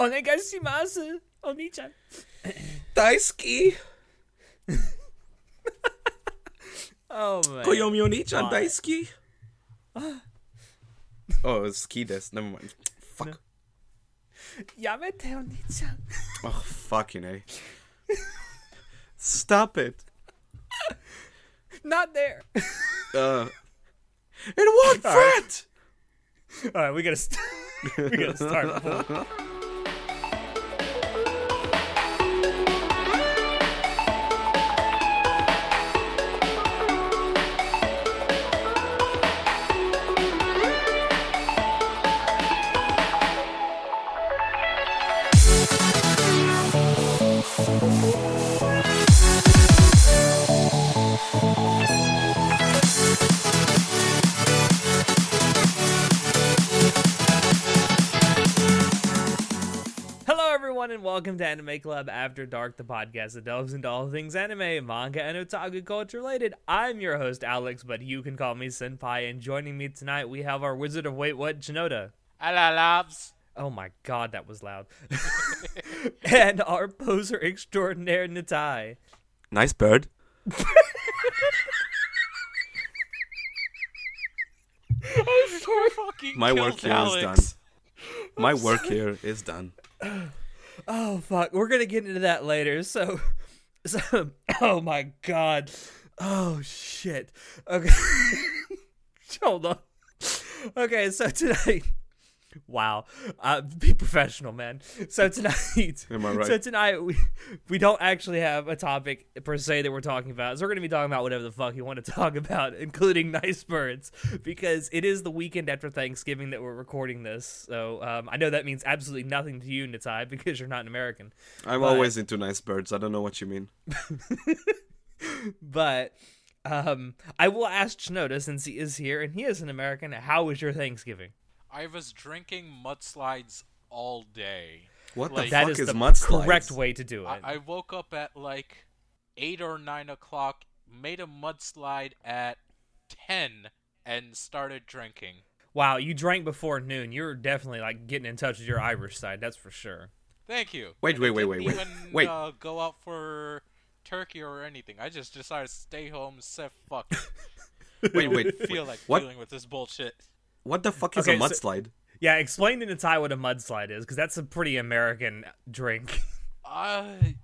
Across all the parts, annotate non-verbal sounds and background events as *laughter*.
Onegashimasu, Oni-chan. Daisuki. Oh man. Koyomi Oni-chan Why? Daisuki. oh, it's ski desu. Never mind. Fuck. Yamete Oni-chan. Oh, fucking A. Stop it. Not there. Uh, it won't All right. All right, we gotta st- *laughs* we gotta start. *laughs* everyone, and welcome to Anime Club After Dark, the podcast that delves into all things anime, manga, and otaku culture related. I'm your host, Alex, but you can call me Senpai. And joining me tonight, we have our Wizard of Wait What, Shinoda. Hello, loves. Oh my god, that was loud. *laughs* and our poser extraordinaire, Natai. Nice bird. *laughs* I'm so fucking My work here is Alex. done. My work *laughs* here is done. Oh fuck, we're gonna get into that later. So, so *coughs* oh my god, oh shit. Okay, *laughs* hold on. Okay, so tonight, wow, uh, be professional, man. So tonight, *laughs* Am I right? So tonight we we don't actually have a topic per se that we're talking about. So we're gonna be talking about whatever the fuck you want to *laughs* talk about, including nice birds, because it is the weekend after Thanksgiving that we're recording this. So um, I know that means absolutely nothing to you, Natai, *laughs* because you're not an American. I'm But- always into nice birds. I don't know what you mean. But um, I will ask Shinoda since he is here and he is an American. How was your Thanksgiving? I was drinking mudslides all day. What Like- the fuck is is the mudslides? correct way to do it. I-, I woke up at like eight or nine o'clock, made a mudslide at ten, and started drinking. wow, you drank before noon. You're definitely like getting in touch with your Irish side. That's for sure. Thank you. Wait, And wait, I wait, didn't wait, wait. Even, Wait. Uh, go out for turkey or anything. I just decided to stay home. and Said fuck. *laughs* Wait, wait. Feel like What? dealing with this bullshit. What the fuck is Okay, a so- mudslide? Yeah, explain to Natai what a mudslide is, because that's a pretty American drink. *laughs* I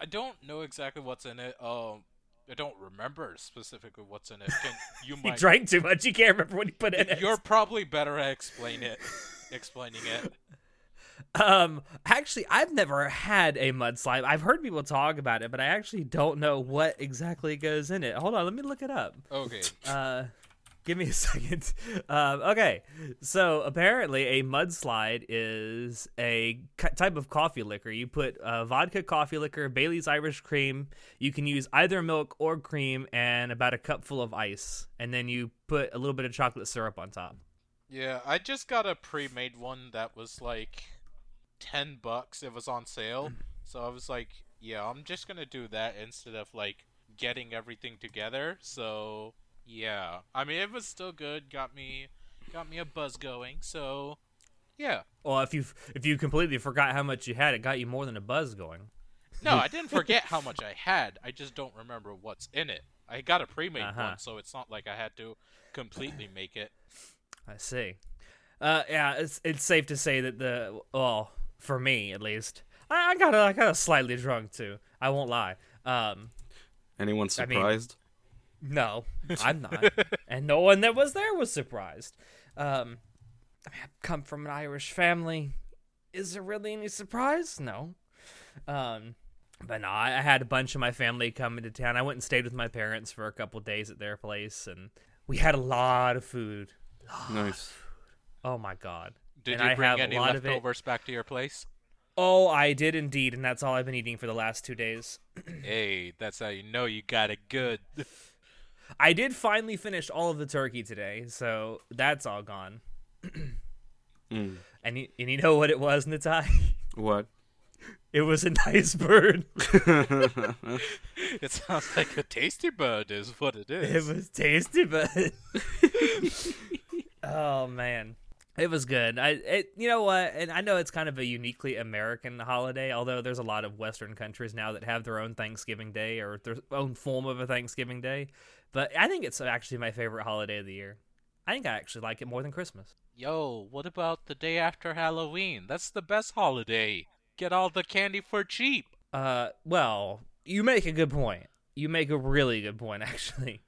I don't know exactly what's in it. Um, I don't remember specifically what's in it. Can *laughs* you he drank too much. You can't remember what he put in it. You're probably better at explain it, explaining it. Um, actually, I've never had a mudslide. I've heard people talk about it, but I actually don't know what exactly goes in it. Hold on, let me look it up. Okay. Uh, give me a *laughs* second. Um, okay, so apparently a mudslide is a c- type of coffee liquor. You put uh, vodka coffee liquor, Bailey's Irish cream. You can use either milk or cream, and about a cup full of ice, and then you put a little bit of chocolate syrup on top. Yeah, I just got a pre-made one that was like ten bucks. It was on sale, so I was like, yeah, I'm just gonna do that instead of like getting everything together. So yeah, I mean, it was still good. Got me, got me a buzz going. So yeah. Well, if you if you completely forgot how much you had, it got you more than a buzz going. No, I *laughs* didn't forget how much I had. I just don't remember what's in it. I got a pre-made Uh-huh. one, so it's not like I had to completely make it. I see. Uh, yeah, it's it's safe to say that the well, for me at least, I, I got a, I got a slightly drunk too. I won't lie. Um, Anyone I mean- surprised? No, *laughs* I'm not, and no one that was there was surprised. Um, I mean, I come from an Irish family. Is there really any surprise? No. Um, but no, I, I had a bunch of my family come into town. I went and stayed with my parents for a couple days at their place, and we had a lot of food. nice. Oh my god. Did And you I bring have a any lot of leftovers back to your place? Oh, I did indeed, and that's all I've been eating for the last two days. hey, that's how you know you got it good. *laughs* I did finally finish all of the turkey today, so that's all gone. Mm. *clears throat* And you, and you know what it was, Natai? What? *laughs* It was a nice bird. *laughs* it sounds like a tasty bird is what it is. it It is. was tasty, bird. *laughs* oh man. It was good. I, it, you know what? And I know it's kind of a uniquely American holiday, although there's a lot of Western countries now that have their own Thanksgiving Day or their own form of a Thanksgiving Day. But I think it's actually my favorite holiday of the year. I think I actually like it more than Christmas. Yo, what about the day after Halloween? That's the best holiday. Get all the candy for cheap. Uh, well, you make a good point. You make a really good point, *laughs* actually.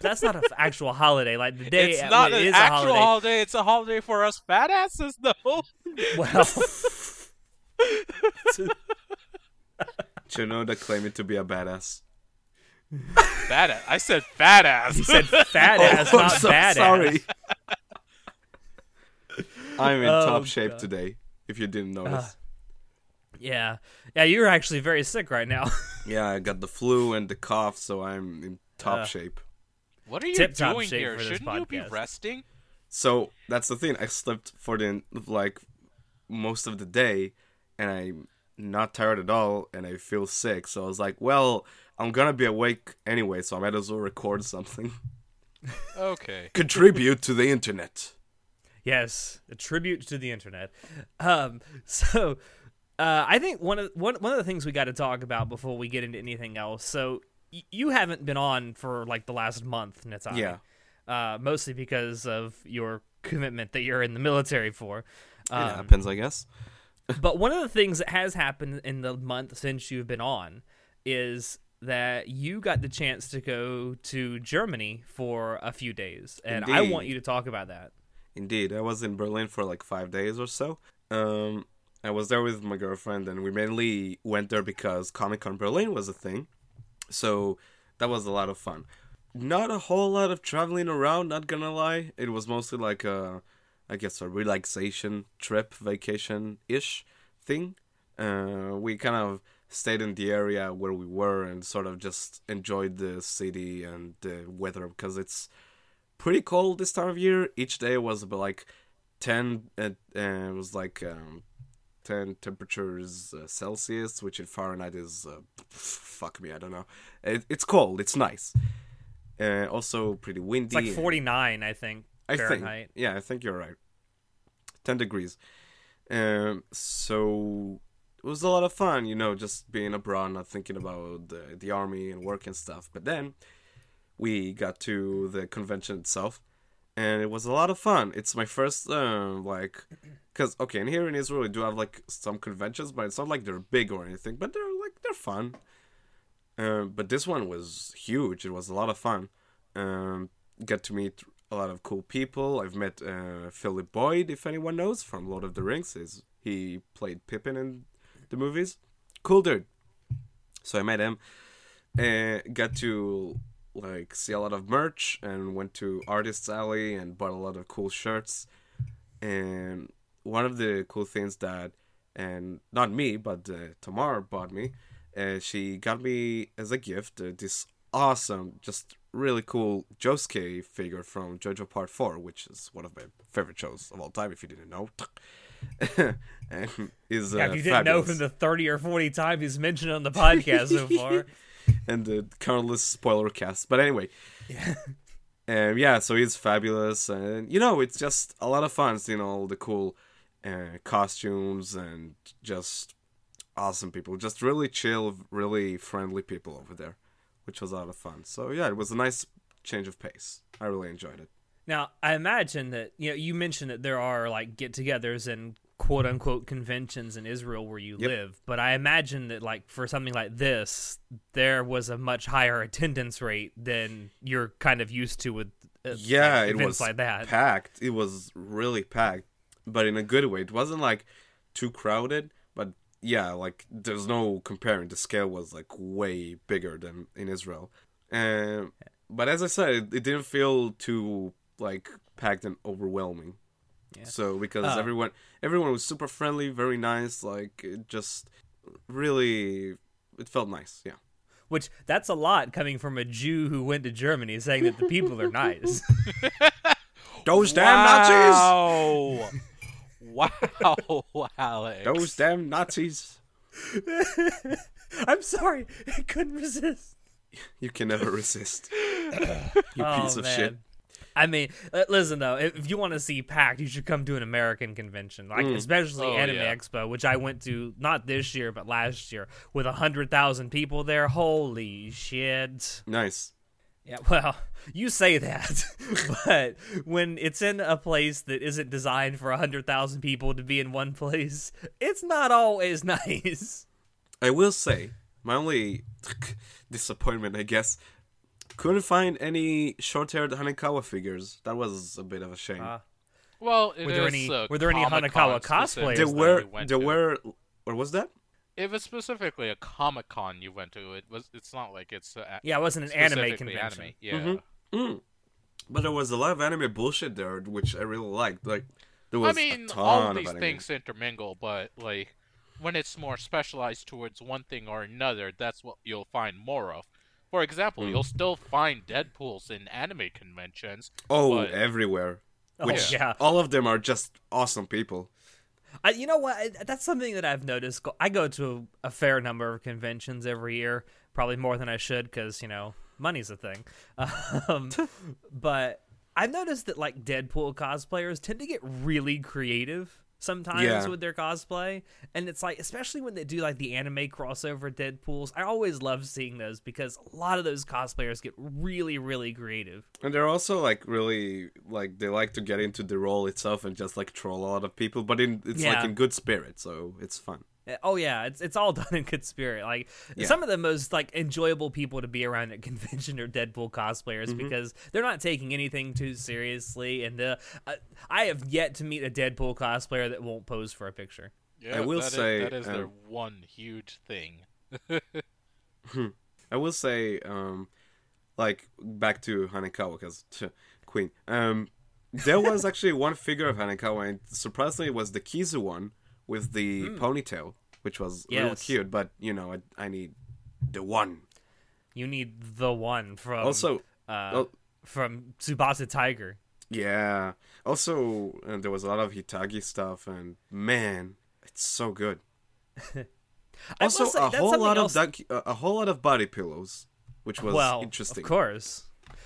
That's not an actual holiday. Like the day it's not it an is a actual holiday. holiday. It's a holiday for us fat asses, though. Well, *laughs* *laughs* You know that claiming to be a badass. fat ass. I said *laughs* fat ass. he said fat ass, Oh, not so badass. sorry. I'm in Oh, top shape God. today. If you didn't notice. Yeah, yeah. You're actually very sick right now. yeah, I got the flu and the cough, so I'm in top Uh. shape. What are you Tip-top doing shape here? for Shouldn't you be resting? So that's the thing. I slept for the like most of the day, and I'm not tired at all, and I feel sick. So I was like, well, I'm gonna be awake anyway, so I might as well record something. Okay. *laughs* Contribute to the internet. Yes, a tribute to the internet. Um, *laughs* so uh, I think one of one one of the things we got to talk about before we get into anything else. So y- you haven't been on for like the last month, Natai. Yeah. Uh, mostly because of your commitment that you're in the military for. It Um, happens, I guess. *laughs* but one of the things that has happened in the month since you've been on is that you got the chance to go to Germany for a few days, and I want you to talk about that. Indeed, I was in Berlin for like five days or so. Um, I was there with my girlfriend, and we mainly went there because Comic Con Berlin was a thing. So that was a lot of fun. Not a whole lot of traveling around, not gonna lie. It was mostly like a, I guess, a relaxation trip, vacation ish thing. Uh, we kind of stayed in the area where we were and sort of just enjoyed the city and the weather because it's pretty cold this time of year. Each day was about like 10, uh, uh, it was like um, 10 temperatures uh, Celsius, which in Fahrenheit is, uh, fuck me, I don't know. It, it's cold, it's nice. Uh, also pretty windy. It's like 49, I think, I Fahrenheit. think, yeah, I think you're right. 10 degrees. Um, so it was a lot of fun, you know, just being abroad, not thinking about the, the army and work and stuff. But then we got to the convention itself, and it was a lot of fun. It's my first, um, like, because, okay, and here in Israel, we do have, like, some conventions, but it's not like they're big or anything, but they're, like, they're fun. Um, but this one was huge. It was a lot of fun. Um, get to meet a lot of cool people. I've met uh, Philip Boyd, if anyone knows, from Lord of the Rings. Is he played Pippin in the movies? Cool dude. So I met him. Uh, got to like see a lot of merch and went to Artists Alley and bought a lot of cool shirts. And one of the cool things that, and not me, but uh, Tamar bought me. Uh, she got me as a gift uh, this awesome, just really cool Josuke figure from JoJo Part 4, which is one of my favorite shows of all time, if you didn't know. *laughs* and is, uh, Yeah, if you didn't know from the 30 or 40 times he's mentioned on the podcast so far. *laughs* *laughs* and the countless spoiler cast. But anyway, yeah. um, yeah, so he's fabulous, and you know, it's just a lot of fun seeing all the cool uh, costumes and just awesome people, just really chill, really friendly people over there, which was a lot of fun. So yeah, it was a nice change of pace. I really enjoyed it. Now, I imagine that, you know, you mentioned that there are like get togethers and quote unquote conventions in Israel where you Yep. live, but I imagine that, like, for something like this, there was a much higher attendance rate than you're kind of used to with uh, yeah, like, it events was like that. packed. It was really packed, but in a good way. It wasn't like too crowded, but yeah, like there's no comparing. The scale was like way bigger than in Israel. Um, but as I said, it, it didn't feel too like packed and overwhelming. Yeah. So because Uh, everyone everyone was super friendly, very nice. Like it just really, it felt nice. Yeah. Which that's a lot coming from a Jew who went to Germany saying that the people are nice. *laughs* Those damn Nazis! Wow. *laughs* wow, Alex. Those damn Nazis! *laughs* I'm sorry, I couldn't resist. You can never resist. you Oh, piece of man. shit. I mean, uh, listen though, if you want to see packed, you should come to an American convention, like Mm. especially Oh, Anime yeah. Expo, which I went to not this year but last year with a hundred thousand people there. Holy shit! Nice. Yeah, well, *laughs* you say that, *laughs* but when it's in a place that isn't designed for a hundred thousand people to be in one place, it's not always *laughs* nice. I will say, my only disappointment, I guess, couldn't find any short-haired Hanekawa figures. That was a bit of a shame. Ah. Well, it Were there is, any- uh, were there any Comic-Con Hanekawa cosplayers there that that were, you went there to. were. What was that? If it's specifically a Comic Con you went to, it was. It's not like it's uh, a- Yeah, it wasn't an anime convention. Anime. Yeah. Mhm. Mm. But there was a lot of anime bullshit there, which I really liked. Like there was. I mean, a ton all of of these anime. things intermingle, but like when it's more specialized towards one thing or another, that's what you'll find more of. For example, Hmm. you'll still find Deadpool's in anime conventions. Oh, but- everywhere. Oh Which yeah, all of them are just awesome people. I, you know what? I, that's something that I've noticed. I go to a fair number of conventions every year, probably more than I should, because you know money's a thing. *laughs* Um, *laughs* but I've noticed that like Deadpool cosplayers tend to get really creative sometimes Yeah. with their cosplay, and it's like especially when they do like the anime crossover Deadpool's. I always love seeing those because a lot of those cosplayers get really, really creative. And they're also like really like they like to get into the role itself and just like troll a lot of people, but in it's like in good spirit, so it's fun. Uh, Oh yeah, it's it's all *laughs* done in good spirit. Like Yeah. some of the most like enjoyable people to be around at *laughs* convention are Deadpool cosplayers Mm-hmm. because they're not taking anything too seriously. And uh, uh, I have yet to meet a Deadpool cosplayer that won't pose for a picture. Yeah, I will that is- say, that is their um, one huge thing. I will say, um, like back to Hanekawa because *laughs* Queen. Um, there was actually one figure of Hanekawa, and surprisingly, it was the Kizu one with the ponytail, which was real Hmm. Cute. But you know, I, I need the one. You need the one from also, uh, oh, from Tsubasa Tiger. yeah. Also, uh, there was a lot of Hitagi stuff, and man, it's so good. *laughs* Also, say, a whole lot else- of duck, uh, a whole lot of body pillows, which was well, interesting. of course.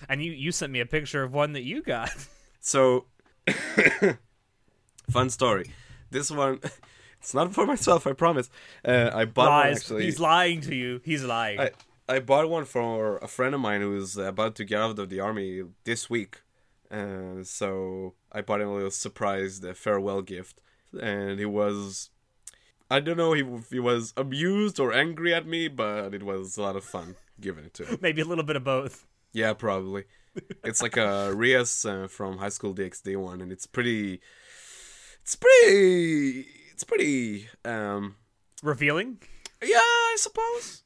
And you you sent me a picture of one that you got. *laughs* So, *coughs* fun story. This one, *laughs* it's not for myself. I promise. Uh, I bought one Lies. actually. He's lying to you. He's lying. I I bought one for a friend of mine who's about to get out of the army this week. Uh, so I bought him a little surprise farewell gift, and he was. I don't know if he was amused or angry at me, but it was a lot of fun giving it to him. *laughs* Maybe a little bit of both. Yeah, probably. It's like a *laughs* Rias uh, from High School DxD one, and it's pretty. It's pretty. It's pretty. Um. Revealing. Yeah, I suppose.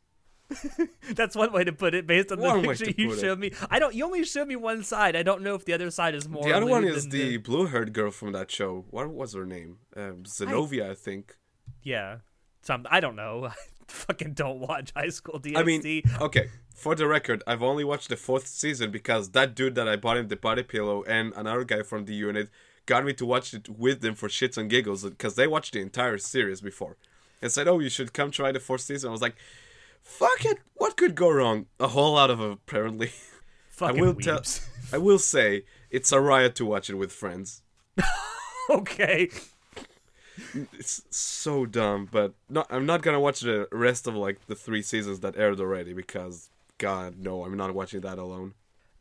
*laughs* That's one way to put it, based on the One way picture you put it. showed me. I don't. You only showed me one side. I don't know if the other side is more. the other one is than the blue-haired girl from that show. What was her name? Um, Xenovia, I, think. yeah. Some. I don't know. *laughs* I fucking don't watch High School DxD. I mean, okay. For the record, I've only watched the fourth season because that dude that I bought him the body pillow and another guy from the unit got me to watch it with them for shits and giggles because they watched the entire series before and said, "Oh, you should come try the fourth season." I was like, "Fuck it, what could go wrong?" A whole lot of apparently. *laughs* fucking I will tell. *laughs* I will say it's a riot to watch it with friends. *laughs* okay. It's so dumb, but no, I'm not gonna watch the rest of like the three seasons that aired already because God, no, I'm not watching that alone.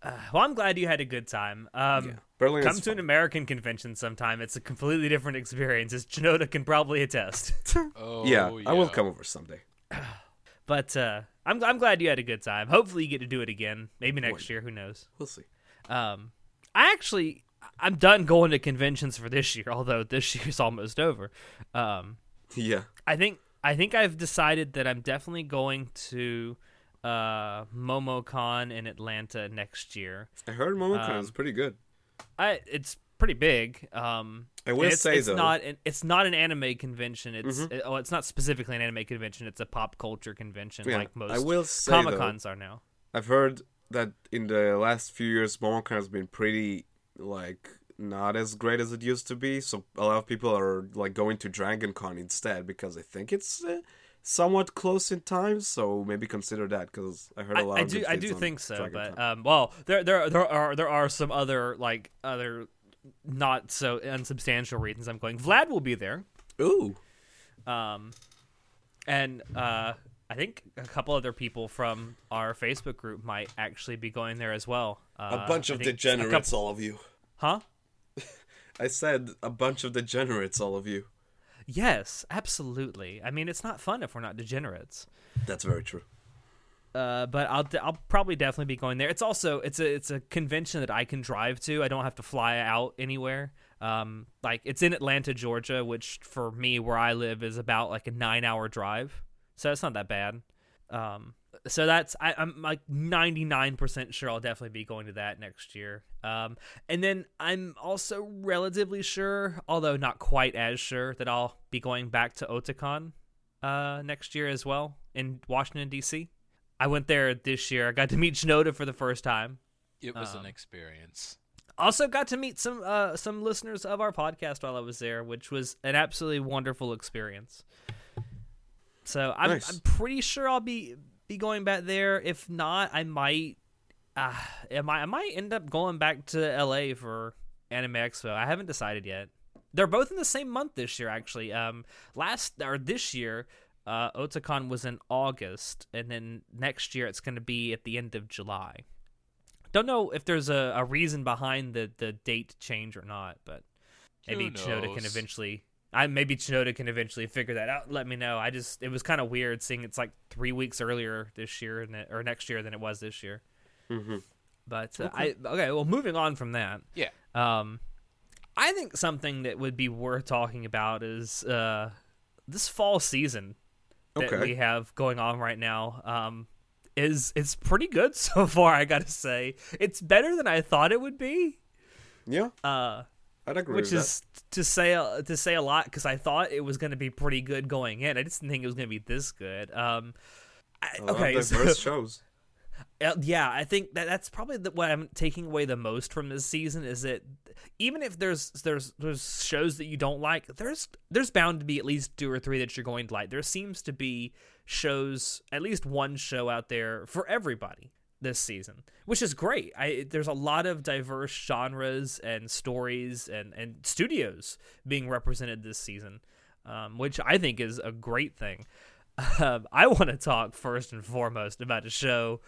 Well, I'm glad you had a good time. Um, Yeah, Berlin Come is to an. American convention sometime. It's a completely different experience, as Chinoda can probably attest. *laughs* *laughs* Oh, yeah, I will come over someday. *sighs* But uh, I'm I'm glad you had a good time. Hopefully, you get to do it again. Maybe next year. Who knows? We'll see. Um, I actually I'm done going to conventions for this year. Although this *laughs* year's almost over. Um, Yeah, I think I think I've decided that I'm definitely going to uh, MomoCon in Atlanta next year. I heard Momocon Um, is pretty good. I it's pretty big. Um, I will it's, say it's though, not an, it's not an anime convention. It's Mhm. it- oh, it's not specifically an anime convention. It's a pop culture convention, yeah, like most I will say Comic Cons are now. I've heard that in the last few years, Momocon has been pretty like not as great as it used to be. So a lot of people are like going to Dragon Con instead because I think it's uh, somewhat close in time, so maybe consider that because I heard a lot. I, I of do I do think so, Dragon but um, well, there there there are there are some other like other not so unsubstantial reasons I'm going. Vlad will be there, Ooh, um, and uh, I think a couple other people from our Facebook group might actually be going there as well. Uh, a bunch of degenerates, couple- all of you. huh? *laughs* I said a bunch of degenerates, all of you. Yes, absolutely. I mean, it's not fun if we're not degenerates. That's very true. uh, but I'll I'll probably definitely be going there. It's also it's a it's a convention that I can drive to. I don't have to fly out anywhere. Um, like it's in Atlanta, Georgia, which for me where I live is about like a nine hour drive, so it's not that bad. Um, so that's I, I'm like 99% sure I'll definitely be going to that next year. Um, and then I'm also relatively sure, although not quite as sure, that I'll be going back to Otakon uh, next year as well in Washington D.C. I went there this year. I got to meet Shinoda for the first time. It was Um, an experience. Also got to meet some uh, some listeners of our podcast while I was there, which was an absolutely wonderful experience. So I'm Nice. I'm pretty sure I'll be be going back there. If not, I might uh, I might I might end up going back to LA for Anime Expo. I haven't decided yet. They're both in the same month this year, actually. Um, last or this year, uh, Otakon was in August, and then next year it's going to be at the end of July. Don't know if there's a, a reason behind the, the date change or not, but maybe Who can eventually. I maybe Chinoda can eventually figure that out. Let me know. I just it was kind of weird seeing it's like three weeks earlier this year and or next year than it was this year. hmm But uh, I okay. Well, moving on from that. Yeah. Um, I think something that would be worth talking about is uh, this fall season that Okay. we have going on right now. Um, is it's pretty good *laughs* so far. I gotta say, it's better than I thought it would be. Yeah, Uh, I'd agree which is to say uh, to say a lot because I thought it was going to be pretty good going in. I just didn't think it was going to be this good. Um, I, that. Okay, so- *laughs* shows. uh, yeah, I think that that's probably the, what I'm taking away the most from this season is that even if there's there's there's shows that you don't like, there's there's bound to be at least two or three that you're going to like. There seems to be shows, at least one show out there for everybody this season, which is great. I there's a lot of diverse genres and stories and and studios being represented this season, um, which I think is a great thing. *laughs* Um, I want to talk first and foremost about a show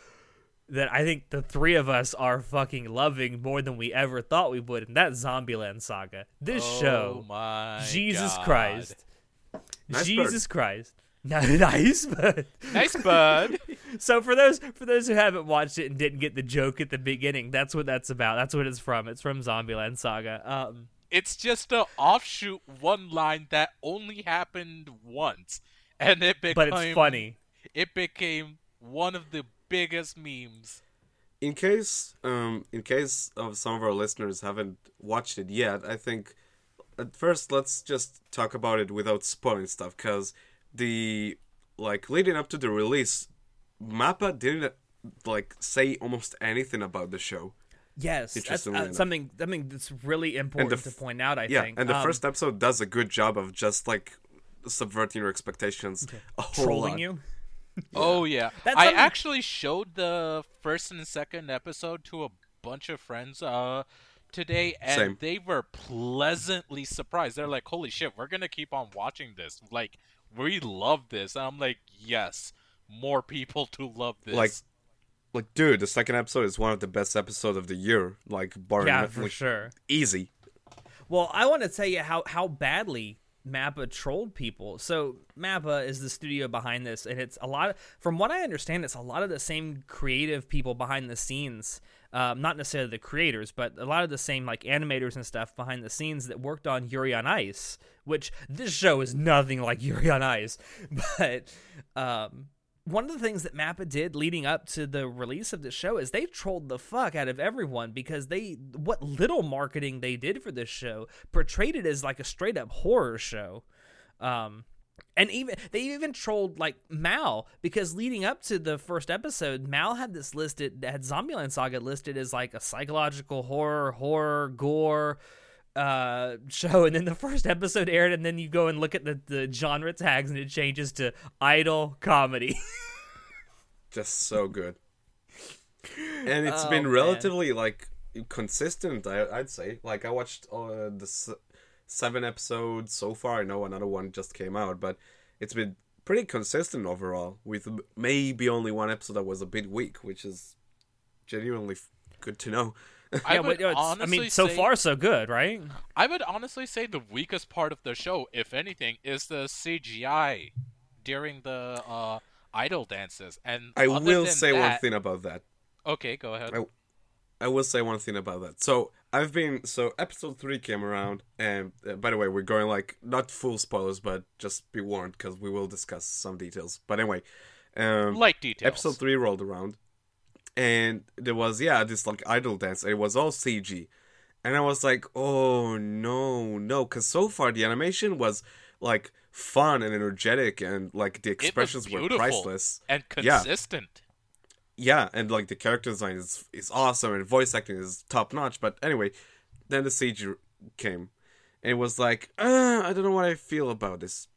that I think the three of us are fucking loving more than we ever thought we would, and that's Zombieland Saga. This oh show, my Jesus God. Christ, Nice Jesus Christ, *laughs* nice, but Nice bud. *laughs* so for those for those who haven't watched it and didn't get the joke at the beginning, that's what that's about. That's what it's from. It's from Zombieland Saga. Um, it's just a offshoot one line that only happened once, and it became. but it's funny. It became one of the biggest memes. In case, um, in case of some of our listeners haven't watched it yet, I think at first let's just talk about it without spoiling stuff, because the like leading up to the release, Mappa didn't like say almost anything about the show. Yes, that's Interestingly uh, enough. something something that's really important f- to point out. I yeah, think. and the Um, first episode does a good job of just like subverting your expectations a whole trolling lot. you. *laughs* Oh yeah, That's I something- actually showed the first and second episode to a bunch of friends uh today, and Same. they were pleasantly surprised. They're like, "Holy shit, we're gonna keep on watching this! Like, we love this." And I'm like, "Yes, more people to love this." Like, Like, dude, the second episode is one of the best episodes of the year. Like, bar Yeah, for like, sure. easy. Well, I want to tell you how how badly Mappa trolled people. So Mappa is the studio behind this, and it's a lot. Of, from what I understand, it's a lot of the same creative people behind the scenes. Um, not necessarily the creators, but a lot of the same like animators and stuff behind the scenes that worked on Yuri on Ice. Which this show is nothing like *laughs* Yuri on Ice, *laughs* but um, one of the things that Mappa did leading up to the release of the show is they trolled the fuck out of everyone because they what little marketing they did for this show portrayed it as like a straight up horror show. Um and even they even trolled like Mal because leading up to the first episode, Mal had this listed had Zombieland Saga listed as like a psychological horror, horror, gore, uh, *laughs* show, and then the first episode aired, and then you go and look at the, the genre tags, and it changes to idol comedy. *laughs* just so good. And it's Oh, been man. relatively like consistent. I, I'd say. Like I watched uh, the seven episodes so far. I know another one just came out, but it's been pretty consistent overall. With maybe only one episode that was a bit weak, which is genuinely f- good to know. *laughs* I yeah, would but, you know, I mean, so say- far so good, right? I would honestly say the weakest part of the show, if anything, is the CGI during the uh, idol dances. And I will than say one thing about that. Okay, go ahead. I- I will say one thing about that. So I've been so episode three came around, and uh, by the way, we're going like not full spoilers, but just be warned because we will discuss some details. But anyway, um, Light details. episode three rolled around, and there was yeah this like idol dance. It was all CG, and I was like, oh no, no, because so far the animation was like fun and energetic, and like the expressions were priceless and consistent. yeah, and like the character design is is awesome and voice acting is top notch. But anyway, then the CG came, and it was like, uh, I don't know what I feel about this.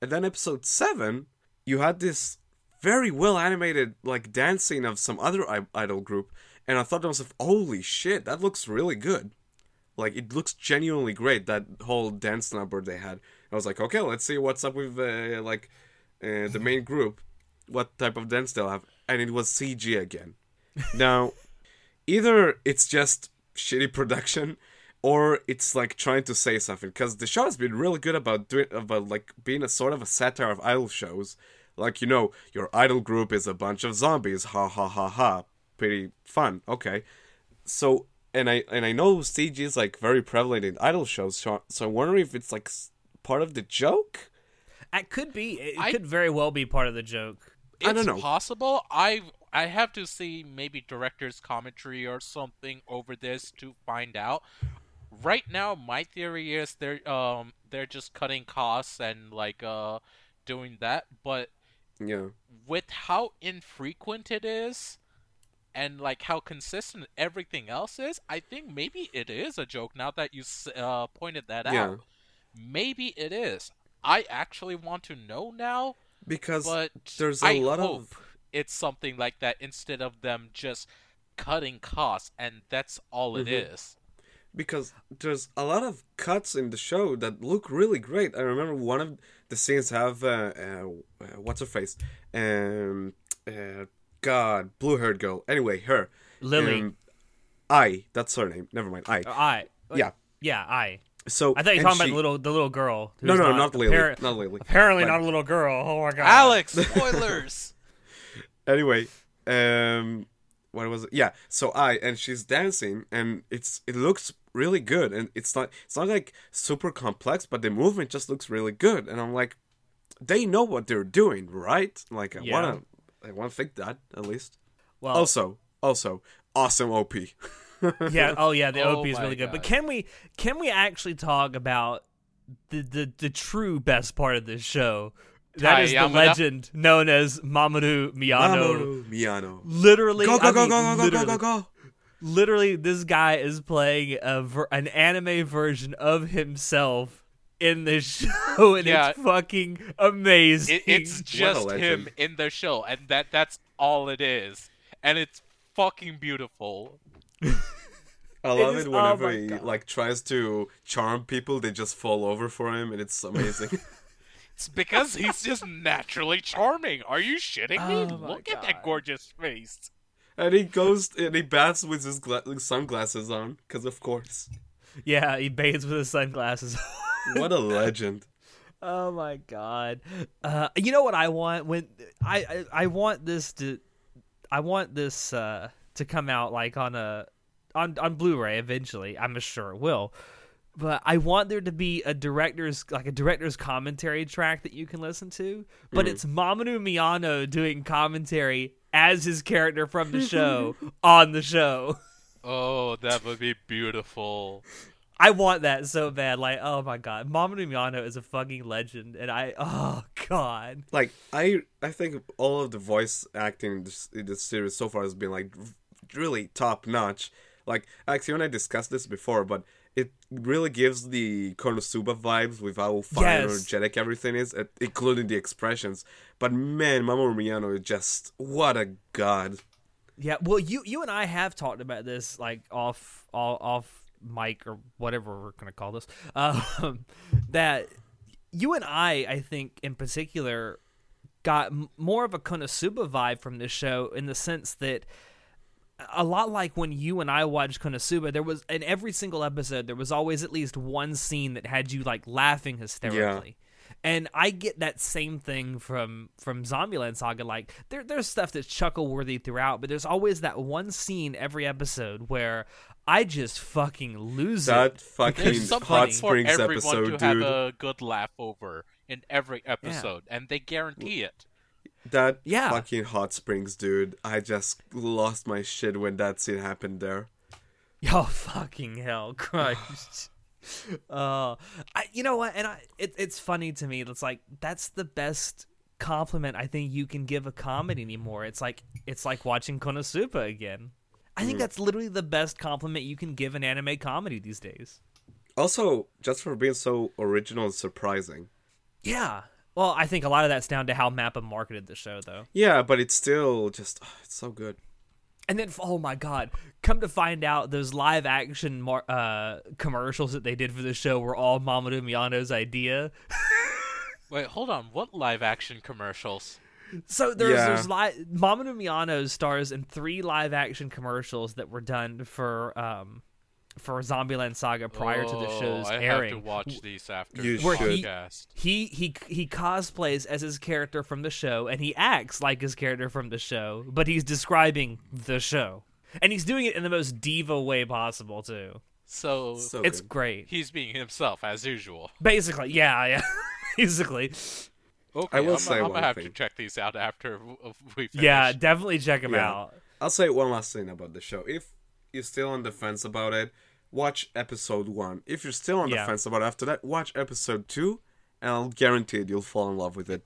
And then episode seven, you had this very well animated like dancing of some other I- idol group, and I thought to myself, holy shit, that looks really good. Like it looks genuinely great. That whole dance number they had. I was like, okay, let's see what's up with uh, like uh, the main group. What type of dance they'll have, and it was CG again. Now, *laughs* either it's just shitty production, or it's like trying to say something. Because the show has been really good about doing about like being a sort of a satire of idol shows. Like you know, your idol group is a bunch of zombies. Ha ha ha ha. Pretty fun. Okay, so and I and I know CG is like very prevalent in idol shows. So, so I'm wondering if it's like part of the joke. It could be. It I- could very well be part of the joke. It's I don't know. possible. I I have to see maybe director's commentary or something over this to find out. Right now, my theory is they're um they're just cutting costs and like uh doing that. But Yeah. with how infrequent it is, and like how consistent everything else is, I think maybe it is a joke. Now that you uh, pointed that Yeah. out, maybe it is. I actually want to know now Because but there's a I lot hope of it's something like that instead of them just cutting costs and that's all it Mhm. is. because there's a lot of cuts in the show that look really great. I remember one of the scenes have uh, uh, uh, what's her face, um, uh, God, blue haired girl. Anyway, her Lily. Um, I. That's her name. Never mind. I. Uh, I. Yeah. Yeah, I. So I thought you were and talking about the little the little girl. No, who's no, not Lily. appar- Not Lily. Apparently But- not a little girl. Oh my god. Alex, *laughs* spoilers. anyway, um, what was it? Yeah, so I and she's dancing, and it's it looks really good, and it's not it's not like super complex, but the movement just looks really good, and I'm like, they know what they're doing, right? Like I Yeah. wanna I wanna think that at least. Well, Also, also awesome OP. *laughs* yeah. *laughs* Oh yeah, the Oh OP is really good. But can we can we actually talk about the the, the true best part of this show? That is the legend known as Mamoru Miyano. Mamoru Miyano. Literally, Go go I go mean, go go go literally, go go go. literally, this guy is playing a ver- an anime version of himself in this *laughs* show, and Yeah. it's fucking amazing. It, it's just him in the show and that that's all it is. And it's fucking beautiful. I love is- it oh whenever my he God. like tries to charm people, they just fall over for him, and it's amazing. *laughs* It's because he's just naturally charming. Are you shitting me? Oh my Look at that gorgeous face. And he goes and he bats with his gla- sunglasses on, because of course. yeah, he bathes with his sunglasses. What a *laughs* legend. Oh my god. Uh, you know what I want when I, I I want this to I want this uh to come out like on a on on Blu-ray eventually. I'm sure it will. But I want there to be a director's like a director's commentary track that you can listen to, but mm-hmm. it's Mamoru Miyano doing commentary as his character from the *laughs* show on the show. Oh, that would be beautiful. I want that so bad. Like, oh my god, Mamoru Miyano is a fucking legend, and I, oh god, Like I, I think all of the voice acting in this, in this series so far has been like really top notch. Like actually, when I discussed this before, but it really gives the Konosuba vibes with how and Yes. energetic everything is, including the expressions. But man, Mamoru Miyano is just what a god. Yeah, well, you you and I have talked about this like off all off mic or whatever we're gonna call this. *laughs* Um, that you and I, I think in particular, got m- more of a Konosuba vibe from this show in the sense that a lot like when you and I watched Konosuba, there was in every single episode there was always at least one scene that had you like laughing hysterically. And I get that same thing from from Zombieland Saga. Like there, there's stuff that's chuckle worthy throughout, but there's always that one scene every episode where I just fucking lose it. That it. fucking There's something Hot for Springs everyone episode, to have a good laugh over in every episode, and they guarantee it. That Yeah. fucking Hot Springs, dude. I just lost my shit when that scene happened there. *laughs* Oh fucking hell, *laughs* Christ! *laughs* uh, I, you know what? And I, it, it's funny to me. It's like that's the best compliment I think you can give a comedy anymore. It's like it's like watching Konosuba again. I think that's literally the best compliment you can give an anime comedy these days. Also, just for being so original and surprising. Yeah. Well, I think a lot of that's down to how Mappa marketed the show, though. Yeah, but it's still just oh, it's so good. And then, oh my god, come to find out, those live action mar- uh, commercials that they did for the show were all Mamoru Miyano's idea. *laughs* Wait, hold on. What live action commercials? So there's Yeah. there's li- Mamoru Miyano stars in three live action commercials that were done for um for Zombieland Saga prior to the Oh, show's I airing. have to watch these after You the Where he- He he he cosplays as his character from the show, and he acts like his character from the show, but he's describing the show, and he's doing it in the most diva way possible too. So, So It's good. great. he's being himself as usual. Basically, yeah, yeah. *laughs* Basically, Okay, I will I'm, say I'm one gonna have thing. to check these out after we finish. yeah. Definitely check them Yeah. out. I'll say one last thing about the show. If you're still on the fence about it, watch episode one. If you're still on Yeah. the fence about it after that, watch episode two, and I'll guarantee it, you'll fall in love with it.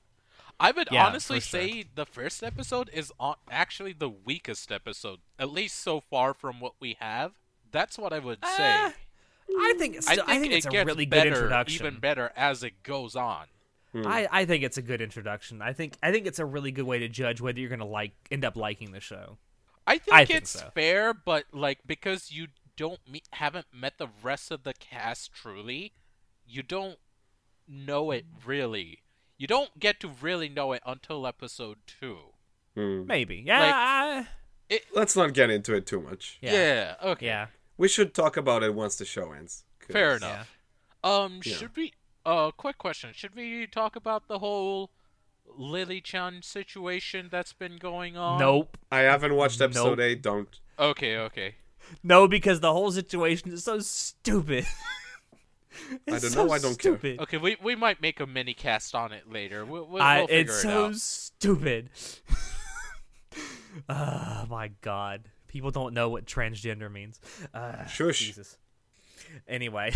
I would Yeah, honestly for sure. say the first episode is actually the weakest episode, at least so far from what we have. That's what I would say. Ah, I think it's I think, I think it a gets really better, good introduction. even better as it goes on. I, I think it's a good introduction. I think I think it's a really good way to judge whether you're gonna like end up liking the show. I think I think it's so. fair, but like because you don't meet, haven't met the rest of the cast truly, you don't know it really. You don't get to really know it until episode two. Hmm. Maybe, yeah, Like- I- Let's not get into it too much. yeah, Yeah. okay. yeah. We should talk about it once the show ends. 'cause- Fair enough. Um, Yeah. should we? Uh, quick question: Should we talk about the whole Lily Chan situation that's been going on? Nope, I haven't watched episode Nope. 8, don't. Okay, okay. no, because the whole situation is so stupid. *laughs* It's don't so know, I don't care. stupid. Okay, we we might make a mini cast on it later. We'll, we'll, I, we'll figure it's it so out. stupid. oh *laughs* my god. People don't know what transgender means. Uh, Shush. Jesus. Anyway.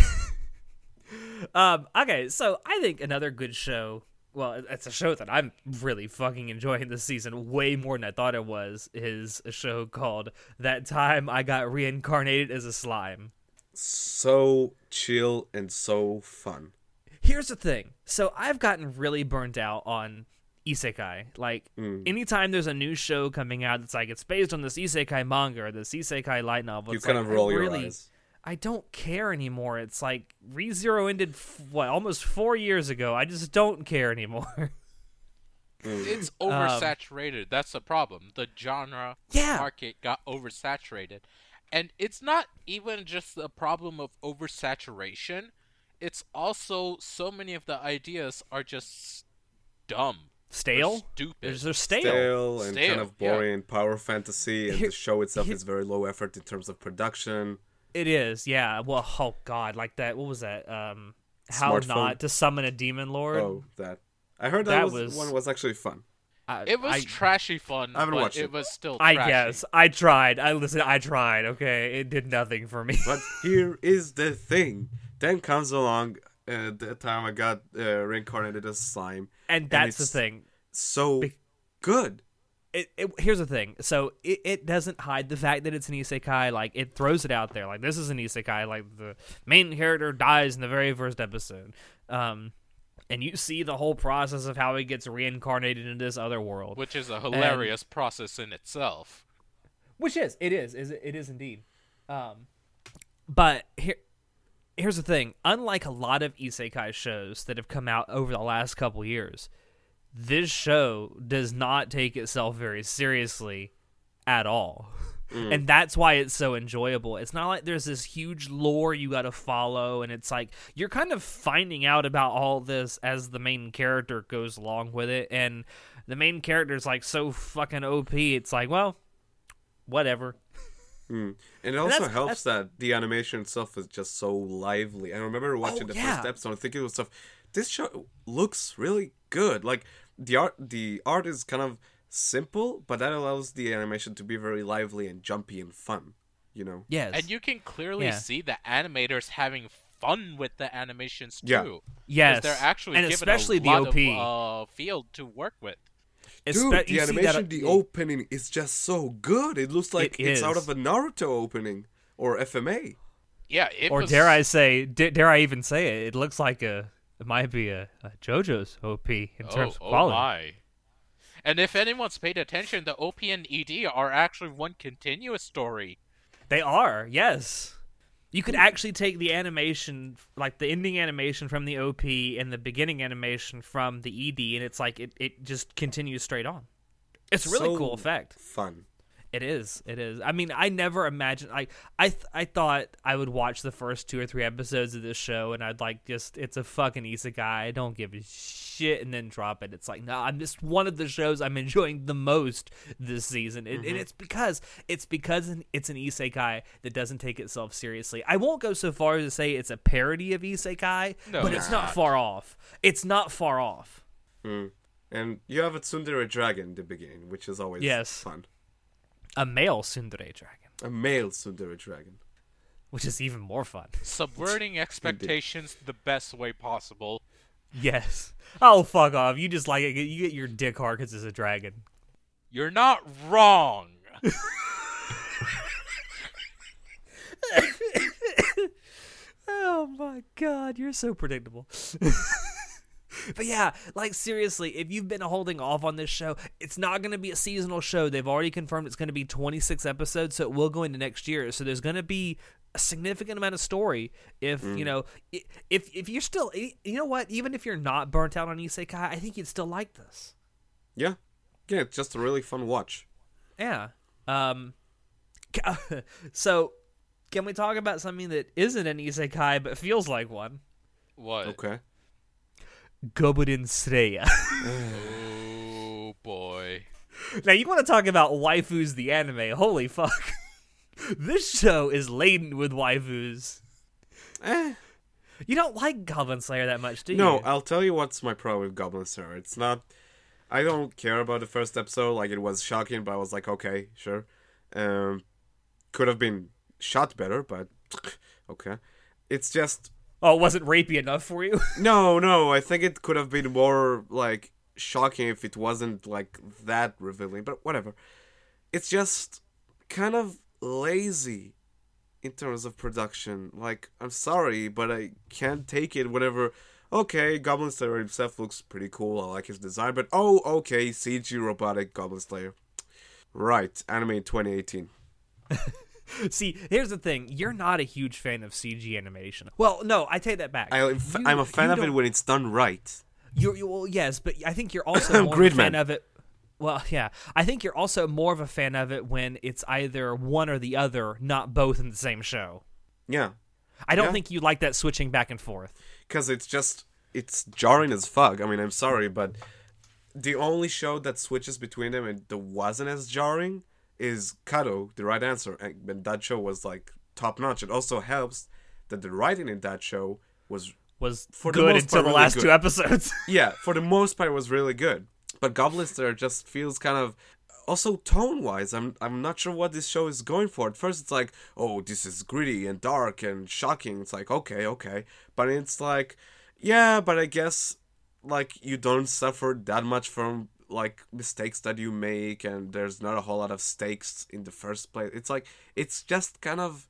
*laughs* um, okay, so I think another good show. Well, it's a show that I'm really fucking enjoying this season way more than I thought it was. Is a show called "That Time I Got Reincarnated as a Slime." So chill and so fun. Here's the thing. So I've gotten really burnt out on isekai. Like Mm. anytime there's a new show coming out that's like it's based on this isekai manga or this isekai light novel, You it's kind like, of roll I your really, eyes. I don't care anymore. It's like ReZero ended f- what almost four years ago. I just don't care anymore. *laughs* It's Um, oversaturated. That's the problem. The genre Yeah. market got oversaturated. And it's not even just the problem of oversaturation. It's also so many of the ideas are just dumb. stale. Stupid. They're, they're stale. Stale and kind Stale, of yeah. boring power fantasy, and the *laughs* show itself is very low effort in terms of production. It is. Yeah. Well, oh god, like that. What was that? Um, how Smartphone. not to summon a demon lord. Oh, that. I heard that, That was, was- one was actually fun. I, It was I- trashy fun, I haven't but watched it it. was still I guess I tried. I listen. I tried. Okay, it did nothing for me. But *laughs* here is the thing. Then comes along uh, the time I got uh, reincarnated as slime. and that's the it's- thing. So Be- good. It, it, here's the thing. So it, it doesn't hide the fact that it's an isekai. Like it throws it out there. Like this is an isekai. Like the main character dies in the very first episode. Um, and you see the whole process of how he gets reincarnated into this other world. Which is a hilarious process in itself. Which is it is is it is indeed. Um, but here here's the thing. Unlike a lot of isekai shows that have come out over the last couple years, this show does not take itself very seriously at all. And that's why it's so enjoyable. It's not like there's this huge lore you got to follow, and it's like you're kind of finding out about all this as the main character goes along with it. And the main character is like so fucking OP. It's like, well, whatever. Mm. And it also that's- helps that the animation itself is just so lively. I remember watching Oh, the yeah. first episode and thinking to myself, this show looks really good. Like the art the art is kind of simple, but that allows the animation to be very lively and jumpy and fun. You know? Yes. And you can clearly Yeah. see the animators having fun with the animations too. Yeah. 'Cause yes. they're actually and given especially a the lot OP. of uh, field to work with. Dude, Espe- the you see animation, that- the opening is just so good. It looks like It it's out of a Naruto opening or FMA. Yeah, it or was, dare I say, d- dare I even say it? It looks like a, it might be a, a JoJo's OP in Oh, terms of quality. oh quality. my. And if anyone's paid attention, the OP and ED are actually one continuous story. They are, yes. You could actually take the animation, like the ending animation from the OP and the beginning animation from the ED, and it's like it, it just continues straight on. It's a really So cool effect. Fun. It is. It is. I mean, I never imagined. Like, I th- I thought I would watch the first two or three episodes of this show, and I'd like just it's a fucking isekai. I don't give a shit, and then drop it. It's like, no, I'm just one of the shows I'm enjoying the most this season, and, and it's because it's because it's an isekai that doesn't take itself seriously. I won't go so far as to say it's a parody of isekai, No, but it's it's not not. far off. It's not far off. Mm. And you have a tsundere dragon in the beginning, which is always Yes. fun. A male tsundere dragon, A male tsundere dragon. which is even more fun. *laughs* Subverting expectations the best way possible. Yes. Oh fuck off! You just like it. You get your dick hard because it's a dragon. You're not wrong. *laughs* *laughs* Oh my god, you're so predictable. But yeah, like seriously, if you've been holding off on this show, it's not going to be a seasonal show. They've already confirmed it's going to be 26 episodes, so it will go into next year. So there's going to be a significant amount of story. If you know, if if you're still, you know what, even if you're not burnt out on Isekai, I think you'd still like this. Yeah. Yeah, it's just a really fun watch. Yeah. Um. *laughs* So, can we talk about something that isn't an isekai but feels like one? What? Okay. Goblin Slayer. *laughs* Oh boy. now, you want to talk about waifus the anime? Holy fuck! *laughs* this show is laden with waifus. Eh. You don't like Goblin Slayer that much, do you? No, I'll tell you what's my problem with Goblin Slayer. It's not. I don't care about the first episode. Like it was shocking, but I was like, okay, sure. Um, could have been shot better, but *sniffs* okay. It's just oh, it wasn't rapey enough for you? *laughs* no, no. I think it could have been more like shocking if it wasn't like that revealing. But whatever. It's just kind of lazy in terms of production. Like I'm sorry, but I can't take it. Whatever. Okay, Goblin Slayer himself looks pretty cool. I like his design, but oh, okay, CG robotic Goblin Slayer. Right, anime 2018. *laughs* *laughs* See, here's the thing: you're not a huge fan of CG animation. Well, no, I take that back. I, I'm a fan of it when it's done right. You're, you well, yes, but I think you're *laughs* also more a fan of it. Well, *laughs* yeah, I think you're also more of a fan of it when it's either one or the other, not both in the same show. Yeah, I don't Yeah. think you like that switching back and forth. because it's just it's jarring as fuck. I mean, I'm sorry, but the only show that switches between them and that wasn't as jarring is Kado the right answer, and that show was like top notch. It also helps that the writing in that show was Was For the good most until part, the really last good. two episodes. *laughs* yeah, for the most part, it was really good. But Goblin Slayer just feels kind of also tone wise. I'm I'm not sure what this show is going for. At first, it's like, oh, this is gritty and dark and shocking. It's like, okay, okay, but it's like, yeah, but I guess like you don't suffer that much from like mistakes that you make and there's not a whole lot of stakes in the first place. It's like it's just kind of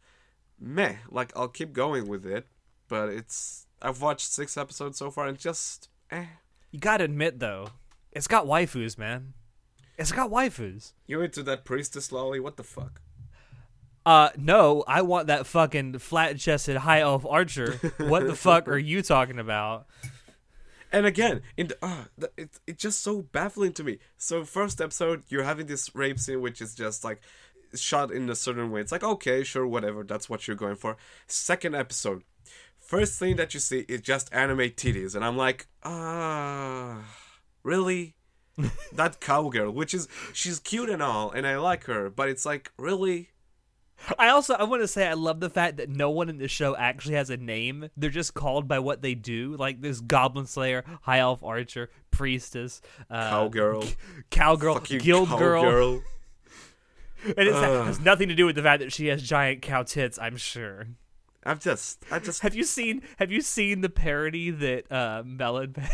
meh. Like I'll keep going with it, but it's I've watched six episodes so far and just eh. You gotta admit though, it's got waifus, man. It's got waifus. You into that priestess lolly? What the fuck? Uh, no, I want that fucking flat-chested high elf archer. *laughs* what the fuck are you talking about? And again, in uh, the, it it's just so baffling to me. So first episode, you're having this rape scene, which is just like shot in a certain way. It's like okay, sure, whatever. That's what you're going for. Second episode, first thing that you see is just anime titties, and I'm like, ah, really? *laughs* that cowgirl, which is she's cute and all, and I like her, but it's like really. I also I want to say I love the fact that no one in this show actually has a name. They're just called by what they do. Like this Goblin Slayer, High Elf Archer, Priestess, uh, Cowgirl. Cowgirl, Fucking Guild Girl, *laughs* and it Ugh. has nothing to do with the fact that she has giant cow tits. I'm sure. I'm just, I just. Have you seen Have you seen the parody that uh, Melon? *laughs*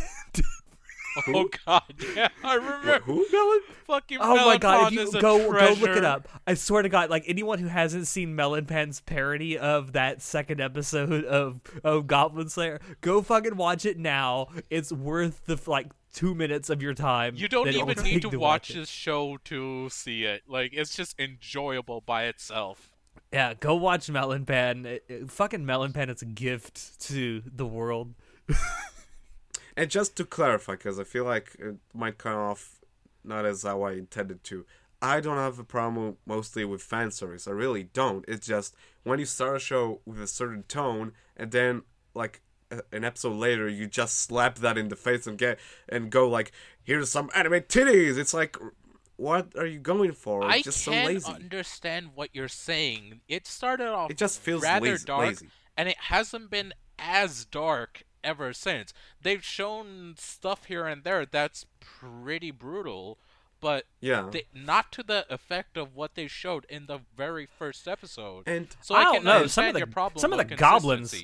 Oh god, *laughs* yeah, I remember. Who? Melon? Fucking Oh my god! If you is a go go look it up, I swear to God, like anyone who hasn't seen Melon Pan's parody of that second episode of of Goblin Slayer, go fucking watch it now. It's worth the like two minutes of your time. You don't that it will even *laughs* need take to watch this show to see it. Like it's just enjoyable by itself. Yeah, go watch Melon Pan. It- it- fucking Melon Pan is a gift to the world. *laughs* And just to clarify, because I feel like it might come off not as how I intended to. I don't have a problem mostly with fan service. I really don't. It's just when you start a show with a certain tone, and then like a- an episode later, you just slap that in the face and get and go like, "Here's some anime titties." It's like, what are you going for? It's I just so can lazy. understand what you're saying. It started off It just feels rather lazy- dark, lazy. and it hasn't been as dark ever since. They've shown stuff here and there that's pretty brutal, but Yeah. they, not to the effect of what they showed in the very first episode. And so I I, don't can know, some of the- problem some of the goblins-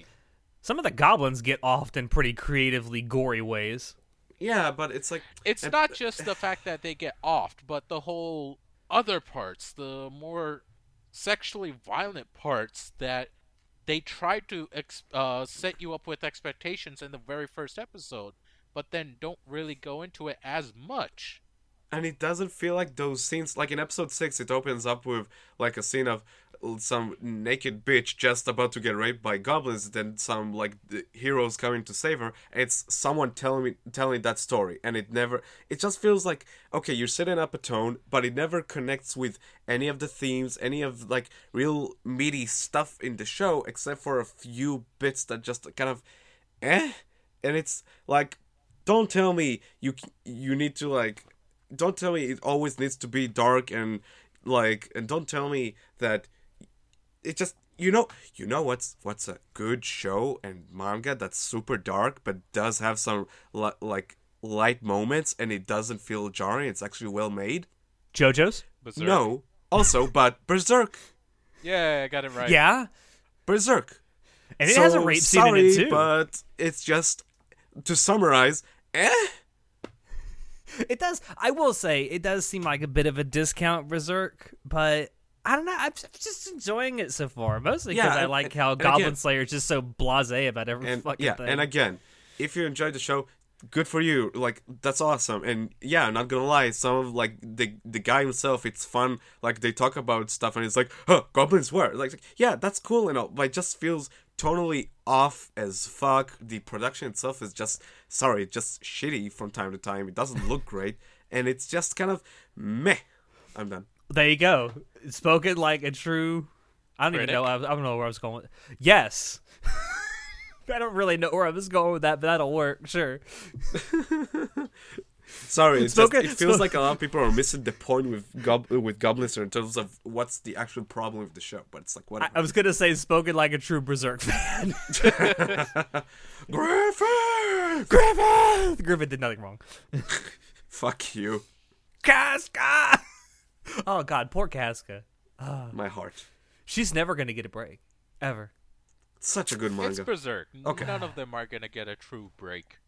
Some of the goblins get off in pretty creatively gory ways. yeah, but it's like It's and- not just the fact that they get offed, but the whole other parts, the more sexually violent parts that they try to ex- uh, set you up with expectations in the very first episode, but then don't really go into it as much. and it doesn't feel like those scenes like in episode 6 it opens up with like a scene of some naked bitch just about to get raped by goblins then some like heroes coming to save her it's someone telling me telling that story and it never it just feels like okay you're setting up a tone but it never connects with any of the themes any of like real meaty stuff in the show except for a few bits that just kind of eh? And it's like don't tell me you you need to like don't tell me it always needs to be dark and like and don't tell me that it just you know you know what's what's a good show and manga that's super dark but does have some li- like light moments and it doesn't feel jarring it's actually well made JoJo's? Berserk. no also but berserk Yeah, I got it right. Yeah. berserk And it has a So, rape scene sorry, in it too. but it's just to summarize eh It does. I will say it does seem like a bit of a discount Berserk, but I don't know. I'm just- enjoying it so far, mostly because Yeah, I and- like how Goblin again- Slayer is just so blasé about every and fucking yeah thing. and again if you enjoyed the show good for you like that's awesome. And yeah i'm not gonna lie some of like the the guy himself it's fun like they talk about stuff and it's like huh goblins were like yeah that's cool and all but it just feels totally off as fuck. The production itself is just sorry just shitty from time to time. It doesn't look great and it's just kind of meh. I'm done there you go. Spoken like a true. I don't even know. I, I don't know where I was going with. Yes. *laughs* I don't really know where I was going with that, but that'll work. Sure. *laughs* Sorry, just, it feels like a lot of people are missing the point with gob- with goblins in terms of what's the actual problem with the show. But it's like I. I was gonna say spoken like a true Berserk fan. Griffin, *laughs* Griffith. Griffin did nothing wrong. fuck you, Casca. *laughs* Oh God, poor Casca. Ah. my heart. She's never gonna get a break, ever. Such a good manga. It's. Berserk. Okay. None of them are gonna get a true break.